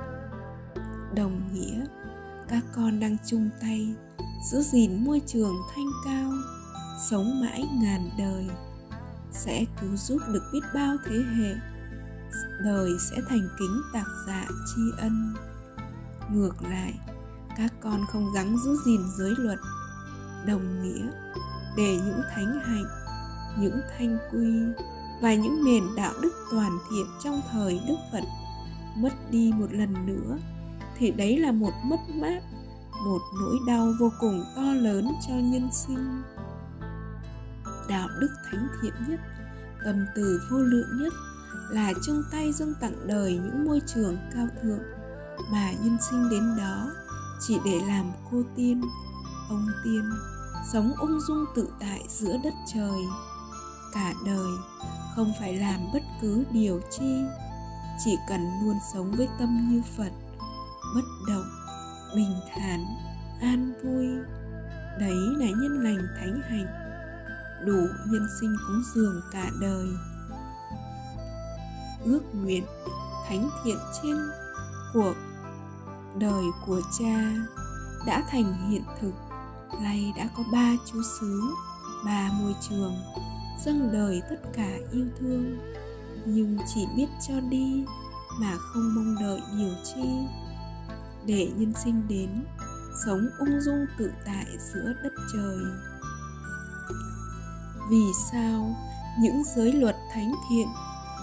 đồng nghĩa. Các con đang chung tay giữ gìn môi trường thanh cao, sống mãi ngàn đời. Sẽ cứu giúp được biết bao thế hệ, đời sẽ thành kính tạc dạ tri ân. Ngược lại, các con không gắng giữ gìn giới luật, đồng nghĩa để những thánh hạnh, những thanh quy và những nền đạo đức toàn thiện trong thời đức phật mất đi một lần nữa thì đấy là một mất mát, một nỗi đau vô cùng to lớn cho nhân sinh. Đạo đức thánh thiện nhất, tâm từ vô lượng nhất là chung tay dâng tặng đời những môi trường cao thượng mà nhân sinh đến đó chỉ để làm cô tiên, ông tiên, sống ung dung tự tại giữa đất trời. Cả đời không phải làm bất cứ điều chi, chỉ cần luôn sống với tâm như phật bất động, bình thản, an vui. Đấy là nhân lành thánh hạnh, đủ nhân sinh cúng dường cả đời. Ước nguyện thánh thiện trên cuộc đời của cha đã thành hiện thực. Nay đã có ba chú xứ, ba môi trường, dâng đời tất cả yêu thương. Nhưng chỉ biết cho đi mà không mong đợi điều chi để nhân sinh đến, sống ung dung tự tại giữa đất trời. Vì sao những giới luật thánh thiện,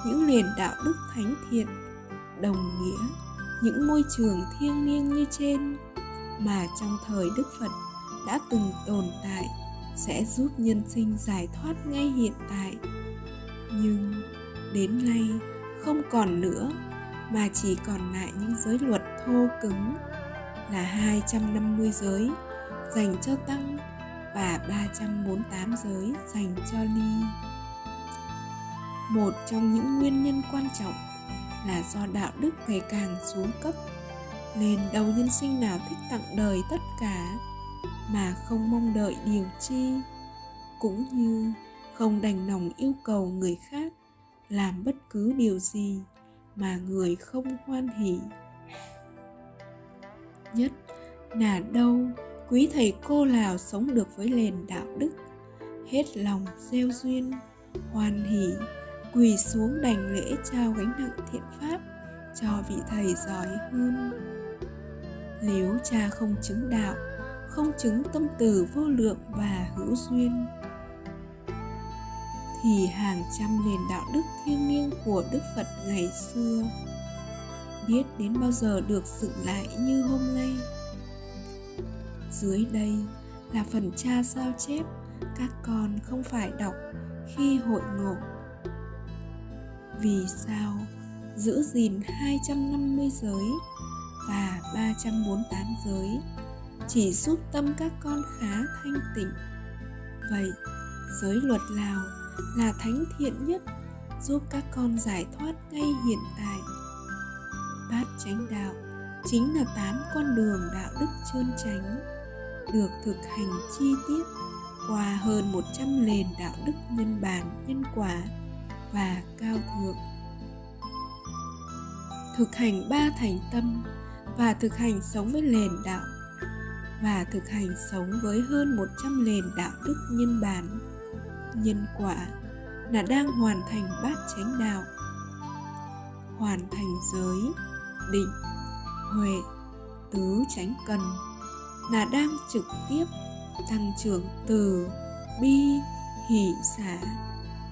những nền đạo đức thánh thiện đồng nghĩa những môi trường thiêng liêng như trên mà trong thời đức phật đã từng tồn tại sẽ giúp nhân sinh giải thoát ngay hiện tại? Nhưng đến nay không còn nữa mà chỉ còn lại những giới luật thô cứng là 250 giới dành cho tăng và 348 giới dành cho ni. Một trong những nguyên nhân quan trọng là do đạo đức ngày càng xuống cấp, nên đầu nhân sinh nào thích tặng đời tất cả mà không mong đợi điều chi, cũng như không đành lòng yêu cầu người khác làm bất cứ điều gì mà người không hoan hỷ. Nhất là đâu quý thầy cô nào sống được với nền đạo đức, hết lòng gieo duyên, hoan hỷ, quỳ xuống đành lễ trao gánh nặng thiện pháp cho vị thầy giỏi hơn. Nếu cha không chứng đạo, không chứng tâm từ vô lượng và hữu duyên thì hàng trăm nền đạo đức thiêng liêng của đức phật ngày xưa biết đến bao giờ được dựng lại như hôm nay dưới đây là phần cha sao chép các con không phải đọc khi hội ngộ. Vì sao giữ gìn 250 giới và 348 giới chỉ giúp tâm các con khá thanh tịnh. Vậy, giới luật Lào là thánh thiện nhất giúp các con giải thoát ngay hiện tại. Bát chánh đạo chính là tám con đường đạo đức trơn tránh được thực hành chi tiết qua hơn 100 nền đạo đức nhân bản, nhân quả và cao thượng. Thực hành ba thành tâm và thực hành sống với nền đạo và thực hành sống với hơn 100 nền đạo đức nhân bản, nhân quả là đang hoàn thành bát chánh đạo. Hoàn thành giới, định, huệ, tứ chánh cần là đang trực tiếp tăng trưởng từ bi hỷ xả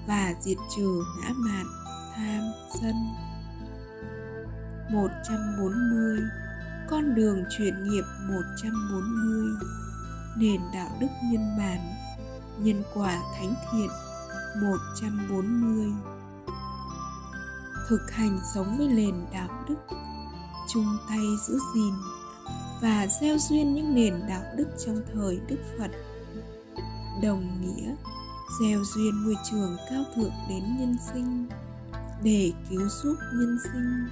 và diệt trừ ngã mạn tham sân 140 con đường chuyển nghiệp 140 nền đạo đức nhân bản nhân quả thánh thiện 140 thực hành sống với nền đạo đức chung tay giữ gìn và gieo duyên những nền đạo đức trong thời Đức Phật. Đồng nghĩa gieo duyên môi trường cao thượng đến nhân sinh để cứu giúp nhân sinh.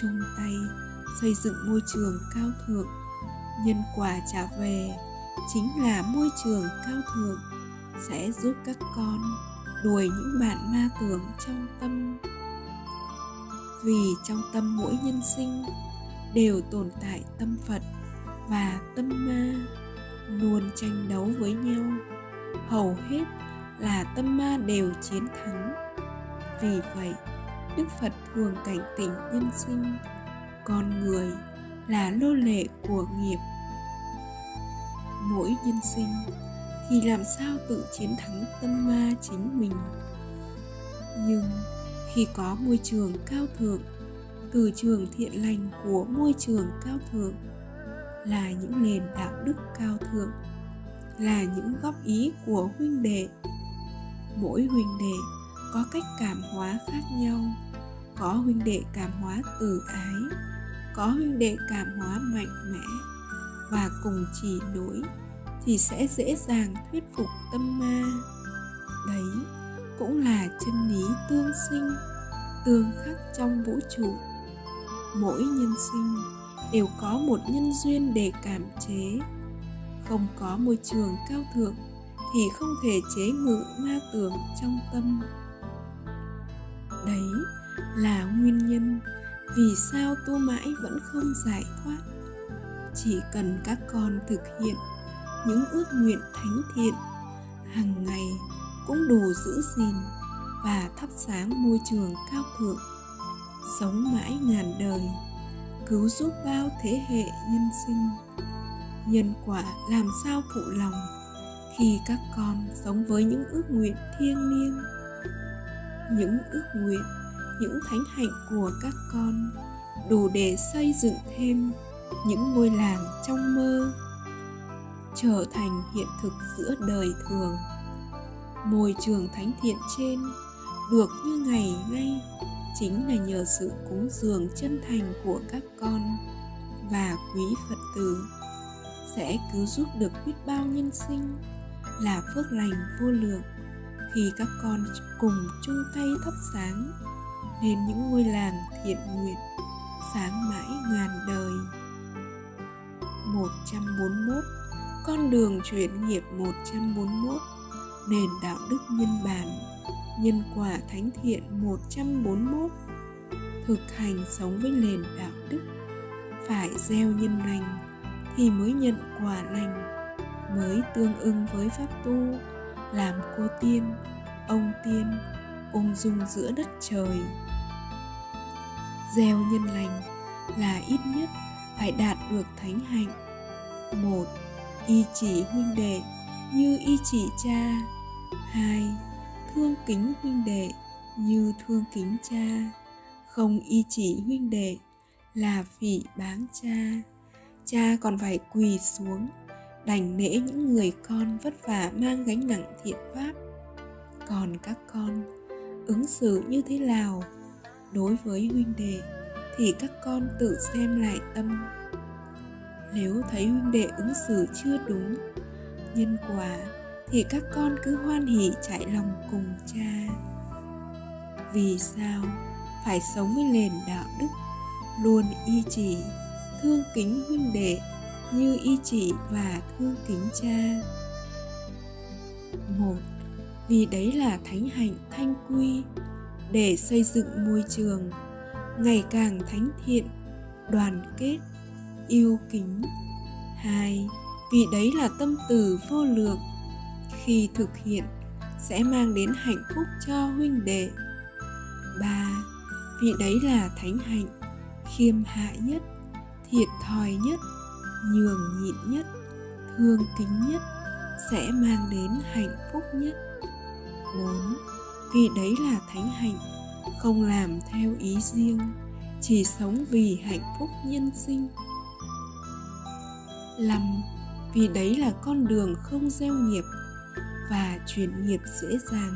Chung tay xây dựng môi trường cao thượng, nhân quả trả về chính là môi trường cao thượng, sẽ giúp các con đuổi những bạn ma tưởng trong tâm. Vì trong tâm mỗi nhân sinh đều tồn tại tâm phật và tâm ma, luôn tranh đấu với nhau. Hầu hết là tâm ma đều chiến thắng. Vì vậy, đức phật thường cảnh tỉnh nhân sinh. Con người là lô lệ của nghiệp mỗi nhân sinh, thì làm sao tự chiến thắng tâm ma chính mình? Nhưng khi có môi trường cao thượng, từ trường thiện lành của môi trường cao thượng là những nền đạo đức cao thượng, là những góp ý của huynh đệ. Mỗi huynh đệ có cách cảm hóa khác nhau. Có huynh đệ cảm hóa từ ái, có huynh đệ cảm hóa mạnh mẽ và cùng chỉ nối thì sẽ dễ dàng thuyết phục tâm ma. Đấy cũng là chân lý tương sinh, tương khắc trong vũ trụ. Mỗi nhân sinh đều có một nhân duyên để cảm chế. Không có môi trường cao thượng thì không thể chế ngự ma tưởng trong tâm. Đấy là nguyên nhân vì sao tu mãi vẫn không giải thoát chỉ cần các con thực hiện những ước nguyện thánh thiện hàng ngày cũng đủ giữ gìn và thắp sáng môi trường cao thượng, sống mãi ngàn đời, cứu giúp bao thế hệ nhân sinh. Nhân quả làm sao phụ lòng khi các con sống với những ước nguyện thiêng liêng, những ước nguyện, những thánh hạnh của các con, đủ để xây dựng thêm những ngôi làng trong mơ trở thành hiện thực giữa đời thường. Môi trường thánh thiện trên được như ngày nay chính là nhờ sự cúng dường chân thành của các con và quý phật tử sẽ cứu giúp được biết bao nhân sinh là phước lành vô lượng. Khi các con cùng chung tay thắp sáng nên những ngôi làng thiện nguyện sáng mãi ngàn đời. 141 Con đường chuyển nghiệp 141 Nền đạo đức nhân bản Nhân quả thánh thiện 141 Thực hành sống với nền đạo đức. Phải gieo nhân lành Thì mới nhận quả lành Mới tương ưng với pháp tu. Làm cô tiên, ông tiên Ung dung giữa đất trời. Gieo nhân lành là ít nhất phải đạt được thánh hạnh. Một, y chỉ huynh đệ như y chỉ cha. Hai, thương kính huynh đệ như thương kính cha. Không y chỉ huynh đệ là phỉ báng cha. Cha còn phải quỳ xuống, đành nể những người con vất vả mang gánh nặng thiện pháp. Còn các con, ứng xử như thế nào đối với huynh đệ? Thì các con tự xem lại tâm. Nếu thấy huynh đệ ứng xử chưa đúng, nhân quả, thì các con cứ hoan hỷ chạy lòng cùng cha. Vì sao phải sống với nền đạo đức, luôn y chỉ, thương kính huynh đệ như y chỉ và thương kính cha? Một, vì đấy là thánh hạnh thanh quy để xây dựng môi trường ngày càng thánh thiện đoàn kết yêu kính. Hai vì đấy là tâm từ vô lượng. Khi thực hiện sẽ mang đến hạnh phúc cho huynh đệ. Ba vì đấy là thánh hạnh khiêm hạ nhất thiệt thòi nhất nhường nhịn nhất thương kính nhất sẽ mang đến hạnh phúc nhất. 4. Vì đấy là thánh hạnh, không làm theo ý riêng, chỉ sống vì hạnh phúc nhân sinh. lầm Vì đấy là con đường không gieo nghiệp và chuyển nghiệp dễ dàng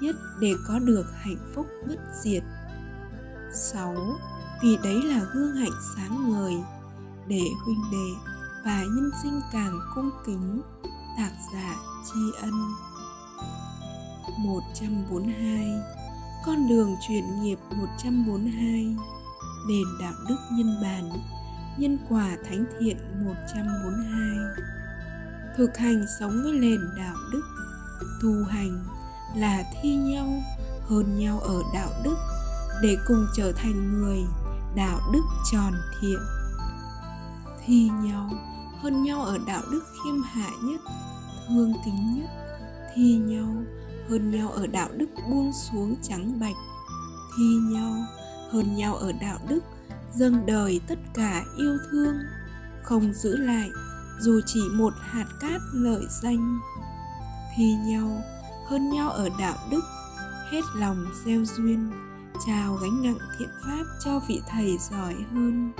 nhất để có được hạnh phúc bất diệt. 6. Vì đấy là gương hạnh sáng ngời để huynh đệ và nhân sinh càng cung kính, tạc giả tri ân. 142 con đường chuyển nghiệp 142 Nền đạo đức nhân bản, Nhân quả thánh thiện 142 Thực hành sống với nền đạo đức, Tu hành là thi nhau, hơn nhau ở đạo đức để cùng trở thành người đạo đức tròn thiện. Thi nhau, hơn nhau ở đạo đức khiêm hạ nhất, thương kính nhất, thi nhau hơn nhau ở đạo đức buông xuống trắng bạch, thi nhau hơn nhau ở đạo đức, dâng đời tất cả yêu thương, không giữ lại, dù chỉ một hạt cát lợi danh. Thi nhau hơn nhau ở đạo đức, hết lòng gieo duyên, trao gánh nặng thiện pháp cho vị thầy giỏi hơn.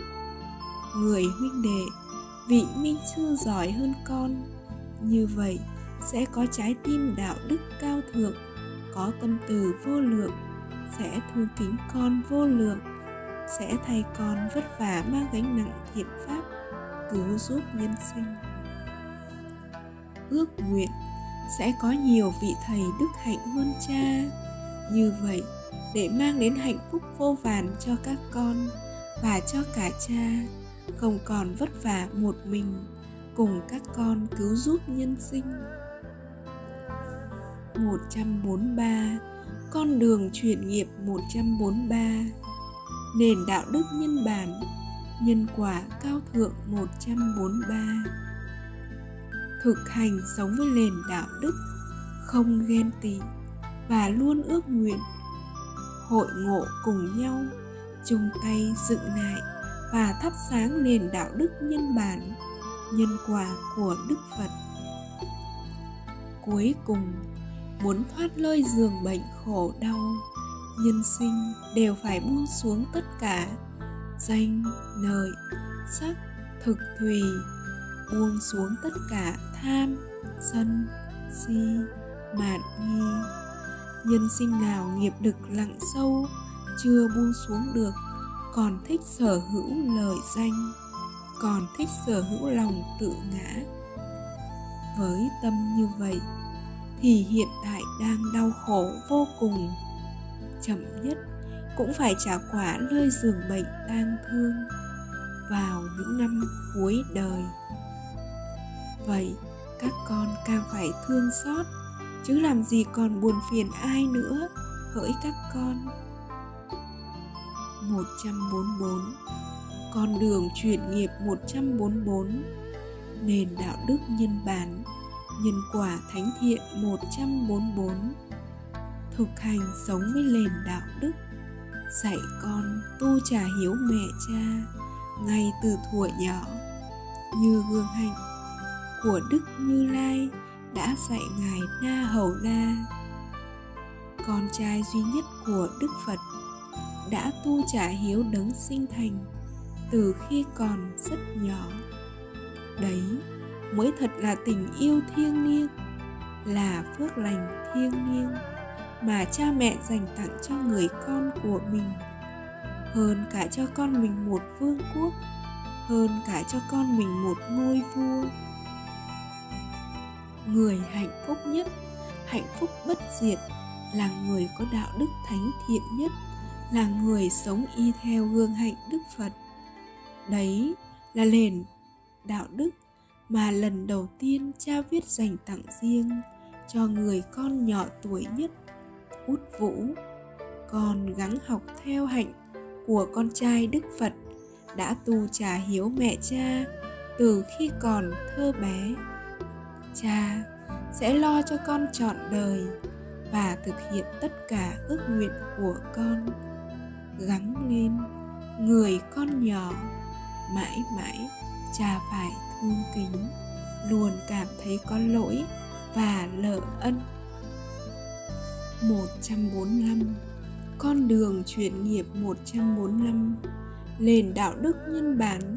Người huynh đệ, vị minh sư giỏi hơn con, như vậy sẽ có trái tim đạo đức cao thượng, có tâm từ vô lượng, sẽ thương kính con vô lượng, sẽ thay con vất vả mang gánh nặng thiện pháp, cứu giúp nhân sinh. Ước nguyện, sẽ có nhiều vị thầy đức hạnh hơn cha. Như vậy, để mang đến hạnh phúc vô vàn cho các con và cho cả cha, không còn vất vả một mình cùng các con cứu giúp nhân sinh. 143 Con đường chuyển nghiệp 143 Nền đạo đức nhân bản, Nhân quả cao thượng 143 Thực hành sống với nền đạo đức, Không ghen tị Và luôn ước nguyện, Hội ngộ cùng nhau, chung tay dựng lại và thắp sáng nền đạo đức nhân bản, nhân quả của đức phật. Cuối cùng muốn thoát lơi giường bệnh khổ đau, nhân sinh đều phải buông xuống tất cả. Danh, lợi, sắc, thực thùy buông xuống tất cả tham, sân, si mạn nghi. Nhân sinh nào nghiệp lực lặng sâu, chưa buông xuống được, còn thích sở hữu lời danh, còn thích sở hữu lòng tự ngã. Với tâm như vậy thì hiện tại đang đau khổ vô cùng. Chậm nhất cũng phải trả quả nơi giường bệnh tang thương vào những năm cuối đời. Vậy các con càng phải thương xót, chứ làm gì còn buồn phiền ai nữa hỡi các con. 144 Con đường chuyển nghiệp 144 Nền đạo đức nhân bản Nhân quả thánh thiện 144 Thực hành sống với nền đạo đức. Dạy con tu trả hiếu mẹ cha Ngay từ thuở nhỏ. Như gương hạnh của Đức Như Lai đã dạy Ngài Na Hầu Na Con trai duy nhất của Đức Phật đã tu trả hiếu đấng sinh thành từ khi còn rất nhỏ. Đấy mới thật là tình yêu thiêng liêng, là phước lành thiêng liêng mà cha mẹ dành tặng cho người con của mình. Hơn cả cho con mình một vương quốc, hơn cả cho con mình một ngôi vua. Người hạnh phúc nhất, hạnh phúc bất diệt, là người có đạo đức thánh thiện nhất, là người sống y theo gương hạnh đức phật. Đấy là nền đạo đức mà lần đầu tiên cha viết dành tặng riêng cho người con nhỏ tuổi nhất, út vũ, con gắng học theo hạnh của con trai đức phật, đã tu trà hiếu mẹ cha từ khi còn thơ bé. Cha sẽ lo cho con trọn đời và thực hiện tất cả ước nguyện của con. Gắng lên, người con nhỏ, mãi mãi cha phải thương kính, luôn cảm thấy có lỗi và lỡ ân. 145 Con đường chuyển nghiệp 145 Nền đạo đức nhân bản,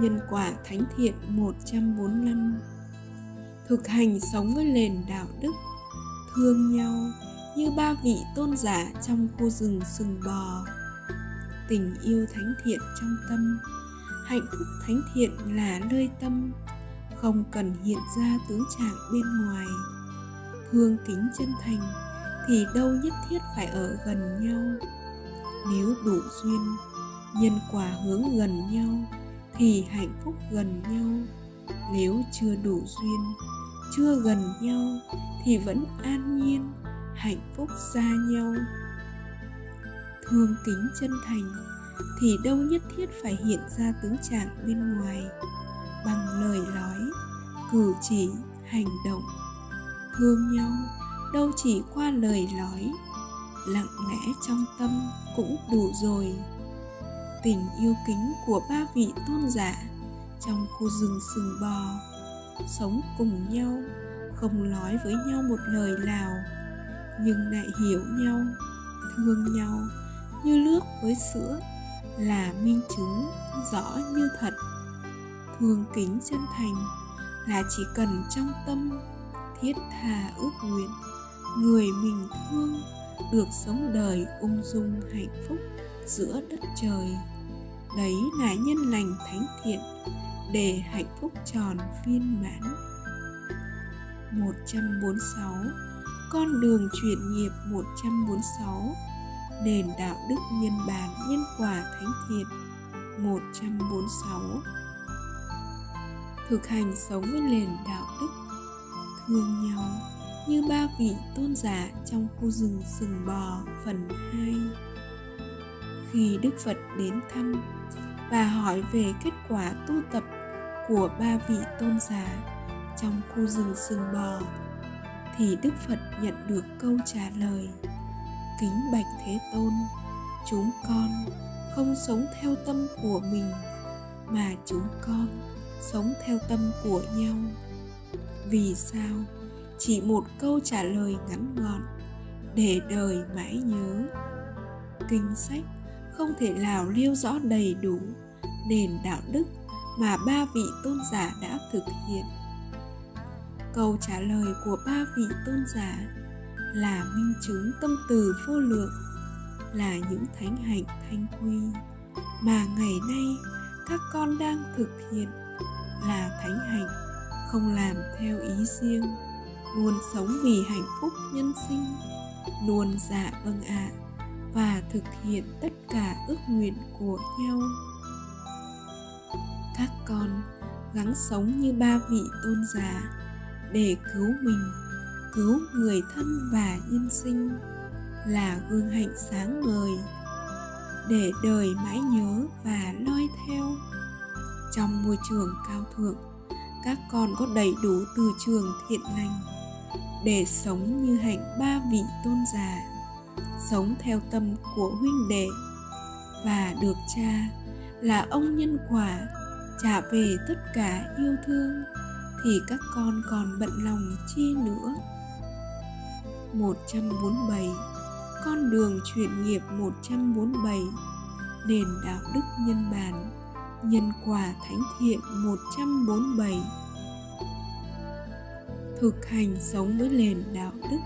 Nhân quả thánh thiện 145 Thực hành sống với nền đạo đức, Thương nhau như ba vị tôn giả trong khu rừng sừng bò. Tình yêu thánh thiện trong tâm Hạnh phúc thánh thiện là nơi tâm, Không cần hiện ra tướng trạng bên ngoài. Thương kính chân thành thì đâu nhất thiết phải ở gần nhau. Nếu đủ duyên, nhân quả hướng gần nhau thì hạnh phúc gần nhau. Nếu chưa đủ duyên, chưa gần nhau thì vẫn an nhiên, hạnh phúc xa nhau. Thương kính chân thành thì đâu nhất thiết phải hiện ra tướng trạng bên ngoài. Bằng lời nói, cử chỉ, hành động, thương nhau, đâu chỉ qua lời nói, lặng lẽ trong tâm cũng đủ rồi. Tình yêu kính của ba vị tôn giả trong khu rừng sừng bò, sống cùng nhau, không nói với nhau một lời nào, nhưng lại hiểu nhau, thương nhau như nước với sữa là minh chứng rõ như thật. Thương kính chân thành là chỉ cần trong tâm thiết tha ước nguyện, người mình thương được sống đời ung dung hạnh phúc giữa đất trời. Đấy là nhân lành thánh thiện để hạnh phúc tròn viên mãn. 146 Con đường chuyển nghiệp 146 Nền đạo đức nhân bản nhân quả thánh thiện 146 Thực hành sống với nền đạo đức, Thương nhau như ba vị tôn giả trong khu rừng sừng bò phần 2. Khi Đức Phật đến thăm và hỏi về kết quả tu tập của ba vị tôn giả trong khu rừng sừng bò, thì Đức Phật nhận được câu trả lời Kính bạch Thế Tôn, chúng con không sống theo tâm của mình mà chúng con sống theo tâm của nhau. Vì sao? chỉ một câu trả lời ngắn gọn để đời mãi nhớ kinh sách không thể nào liêu rõ đầy đủ nền đạo đức mà ba vị tôn giả đã thực hiện câu trả lời của ba vị tôn giả là minh chứng tâm từ vô lượng là những thánh hạnh thanh quy. Mà ngày nay các con đang thực hiện là thánh hạnh không làm theo ý riêng. Luôn sống vì hạnh phúc nhân sinh luôn dạ vâng ạ à, và thực hiện tất cả ước nguyện của nhau. Các con gắng sống như ba vị tôn giả để cứu mình cứu người thân và nhân sinh là gương hạnh sáng ngời để đời mãi nhớ và noi theo. Trong môi trường cao thượng, các con có đầy đủ từ trường thiện lành để sống như hạnh ba vị tôn giả, sống theo tâm của huynh đệ và được cha là ông nhân quả trả về tất cả yêu thương thì các con còn bận lòng chi nữa. 147 Con đường chuyển nghiệp 147 Nền đạo đức nhân bản, Nhân quả thánh thiện 147 thực hành sống với nền đạo đức,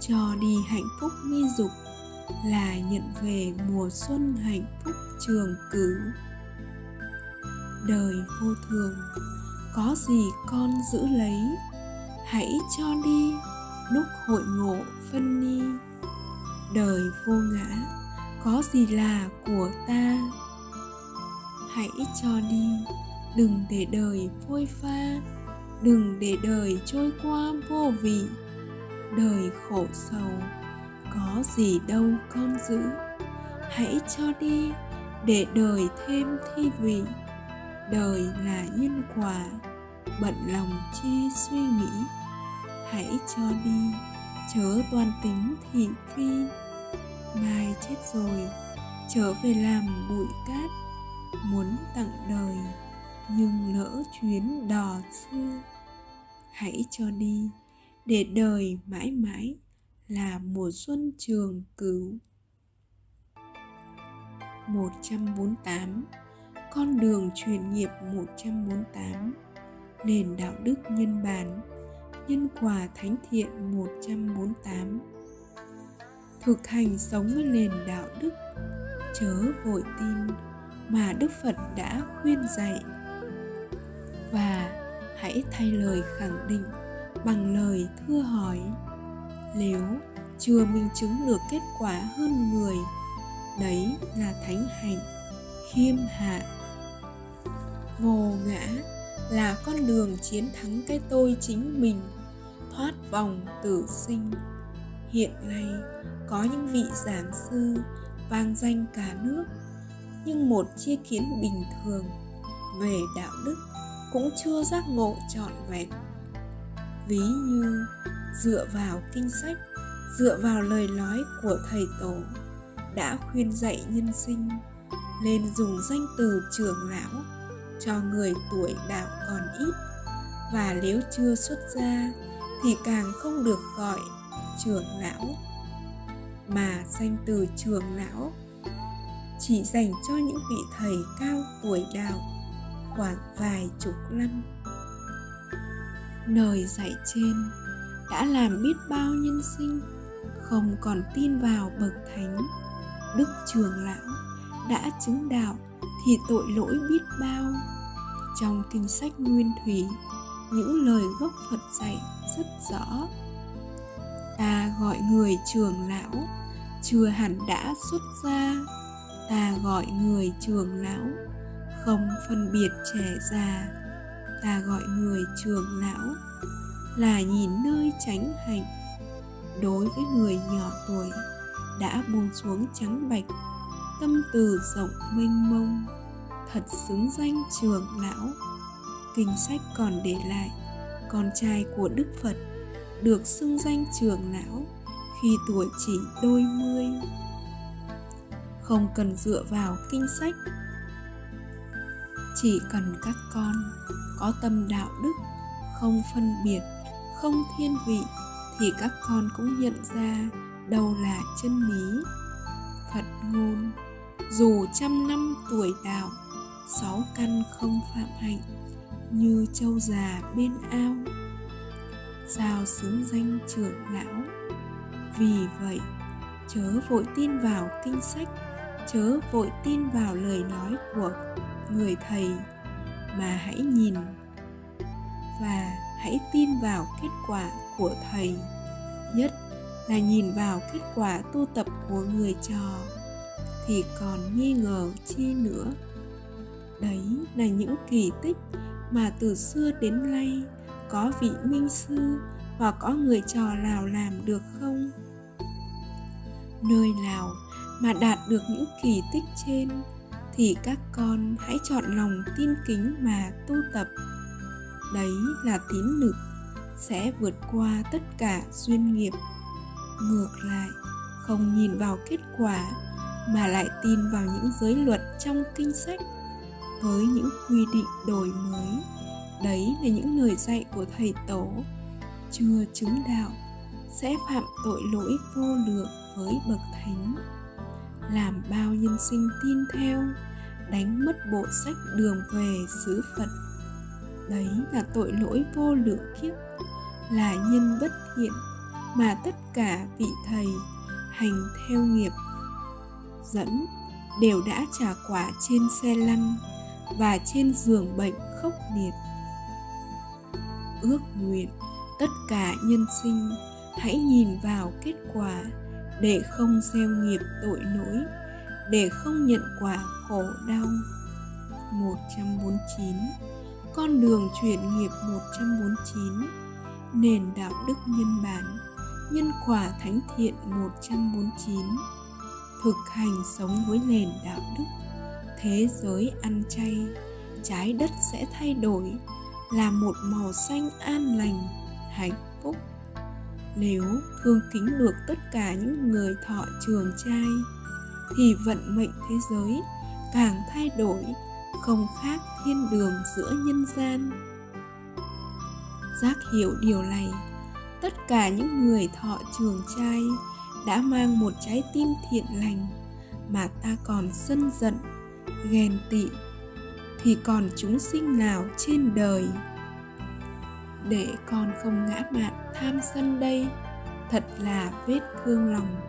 cho đi hạnh phúc mi dục là nhận về mùa xuân hạnh phúc trường cửu đời vô thường, có gì con giữ lấy? Hãy cho đi lúc hội ngộ phân ni. Đời vô ngã, có gì là của ta? Hãy cho đi, đừng để đời phôi pha, đừng để đời trôi qua vô vị. Đời khổ sầu, có gì đâu con giữ. Hãy cho đi, để đời thêm thi vị. Đời là nhân quả, bận lòng chi suy nghĩ hãy cho đi, chớ toàn tính thị phi. Mai chết rồi, trở về làm bụi cát, muốn tặng đời, nhưng lỡ chuyến đò xưa. Hãy cho đi, để đời mãi mãi là mùa xuân trường cửu 148 Con đường truyền nghiệp 148 Nền đạo đức nhân bản Nhân quả thánh thiện 148 Thực hành sống với nền đạo đức, Chớ vội tin mà Đức Phật đã khuyên dạy. Và hãy thay lời khẳng định bằng lời thưa hỏi, nếu chưa minh chứng được kết quả hơn người, đấy là thánh hạnh, khiêm hạ. Vô ngã là con đường chiến thắng cái tôi chính mình, thoát vòng tử sinh. Hiện nay, có những vị giảng sư vang danh cả nước, nhưng một chia kiến bình thường về đạo đức cũng chưa giác ngộ trọn vẹn. Ví như, dựa vào kinh sách, dựa vào lời nói của thầy tổ đã khuyên dạy nhân sinh, nên dùng danh từ trưởng lão cho người tuổi đạo còn ít. Và nếu chưa xuất gia, thì càng không được gọi trưởng lão, mà danh từ trưởng lão chỉ dành cho những vị thầy cao tuổi đạo khoảng vài chục năm. Lời dạy trên đã làm biết bao nhân sinh, không còn tin vào bậc thánh, đức trường lão đã chứng đạo thì tội lỗi biết bao trong kinh sách nguyên thủy, những lời gốc phật dạy rất rõ. Ta gọi người trường lão, chưa hẳn đã xuất gia. Ta gọi người trường lão, không phân biệt trẻ già. Ta gọi người trường lão là nhìn nơi tránh hạnh. Đối với người nhỏ tuổi, đã buông xuống trắng bạch, tâm từ rộng mênh mông thật xứng danh trường lão. Kinh sách còn để lại, con trai của đức phật được xưng danh trường lão khi tuổi chỉ đôi mươi. Không cần dựa vào kinh sách, chỉ cần các con có tâm đạo đức không phân biệt, không thiên vị thì các con cũng nhận ra đâu là chân lý. Phật ngôn, dù trăm năm tuổi đạo sáu căn không phạm hạnh, như châu già bên ao. Sao xứng danh trưởng lão. Vì vậy, chớ vội tin vào kinh sách, chớ vội tin vào lời nói của người thầy, mà hãy nhìn và hãy tin vào kết quả của thầy. Nhất là nhìn vào kết quả tu tập của người trò, thì còn nghi ngờ chi nữa đấy là những kỳ tích mà từ xưa đến nay có vị minh sư và có người trò nào làm được không? Nơi nào mà đạt được những kỳ tích trên thì các con hãy chọn lòng tin kính mà tu tập. Đấy là tín lực sẽ vượt qua tất cả duyên nghiệp. Ngược lại, không nhìn vào kết quả mà lại tin vào những giới luật trong kinh sách với những quy định đổi mới. Đấy là những lời dạy của thầy tổ. Chưa chứng đạo sẽ phạm tội lỗi vô lượng với bậc thánh. Làm bao nhân sinh tin theo, đánh mất bộ sách đường về xứ phật. Đấy là tội lỗi vô lượng kiếp là nhân bất thiện mà tất cả vị thầy hành theo nghiệp, dẫn đều đã trả quả trên xe lăn và trên giường bệnh khốc liệt. Ước nguyện, tất cả nhân sinh, hãy nhìn vào kết quả để không gieo nghiệp tội lỗi, để không nhận quả khổ đau. 149 Con đường chuyển nghiệp 149 Nền đạo đức nhân bản, Nhân quả thánh thiện 149 Thực hành sống với nền đạo đức. Thế giới ăn chay, Trái đất sẽ thay đổi, Là một màu xanh an lành, Hạnh phúc. Nếu thương kính được tất cả những người thọ trường trai, Thì vận mệnh thế giới càng thay đổi, không khác thiên đường giữa nhân gian. Giác hiểu điều này, tất cả những người thọ trường trai đã mang một trái tim thiện lành mà ta còn sân giận ghen tị, thì còn chúng sinh nào trên đời? Để con không ngã mạn tham sân đây, thật là vết thương lòng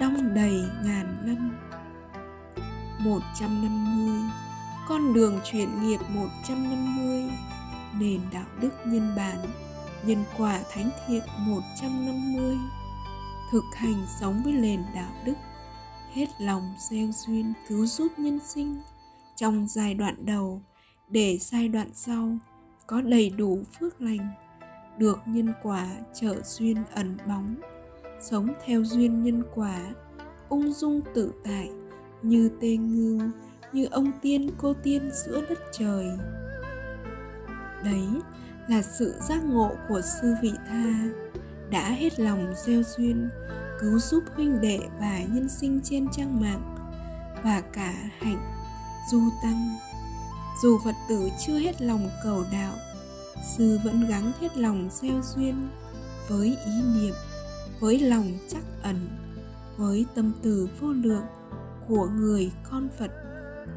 đong đầy ngàn năm. 150 con đường chuyển nghiệp 150 nền đạo đức nhân bản, nhân quả thánh thiện 150 thực hành sống với nền đạo đức hết lòng gieo duyên cứu giúp nhân sinh. Trong giai đoạn đầu, để giai đoạn sau có đầy đủ phước lành, được nhân quả trở duyên ẩn bóng, sống theo duyên nhân quả, ung dung tự tại như tê ngưu như ông tiên cô tiên giữa đất trời. Đấy là sự giác ngộ của sư vị tha đã hết lòng gieo duyên cứu giúp huynh đệ và nhân sinh trên trang mạng và cả hạnh du tăng. Dù phật tử chưa hết lòng cầu đạo, sư vẫn gắng hết lòng gieo duyên với ý niệm, với lòng chắc ẩn, với tâm từ vô lượng của người con phật,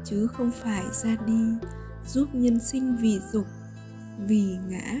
chứ không phải ra đi giúp nhân sinh vì dục, vì ngã.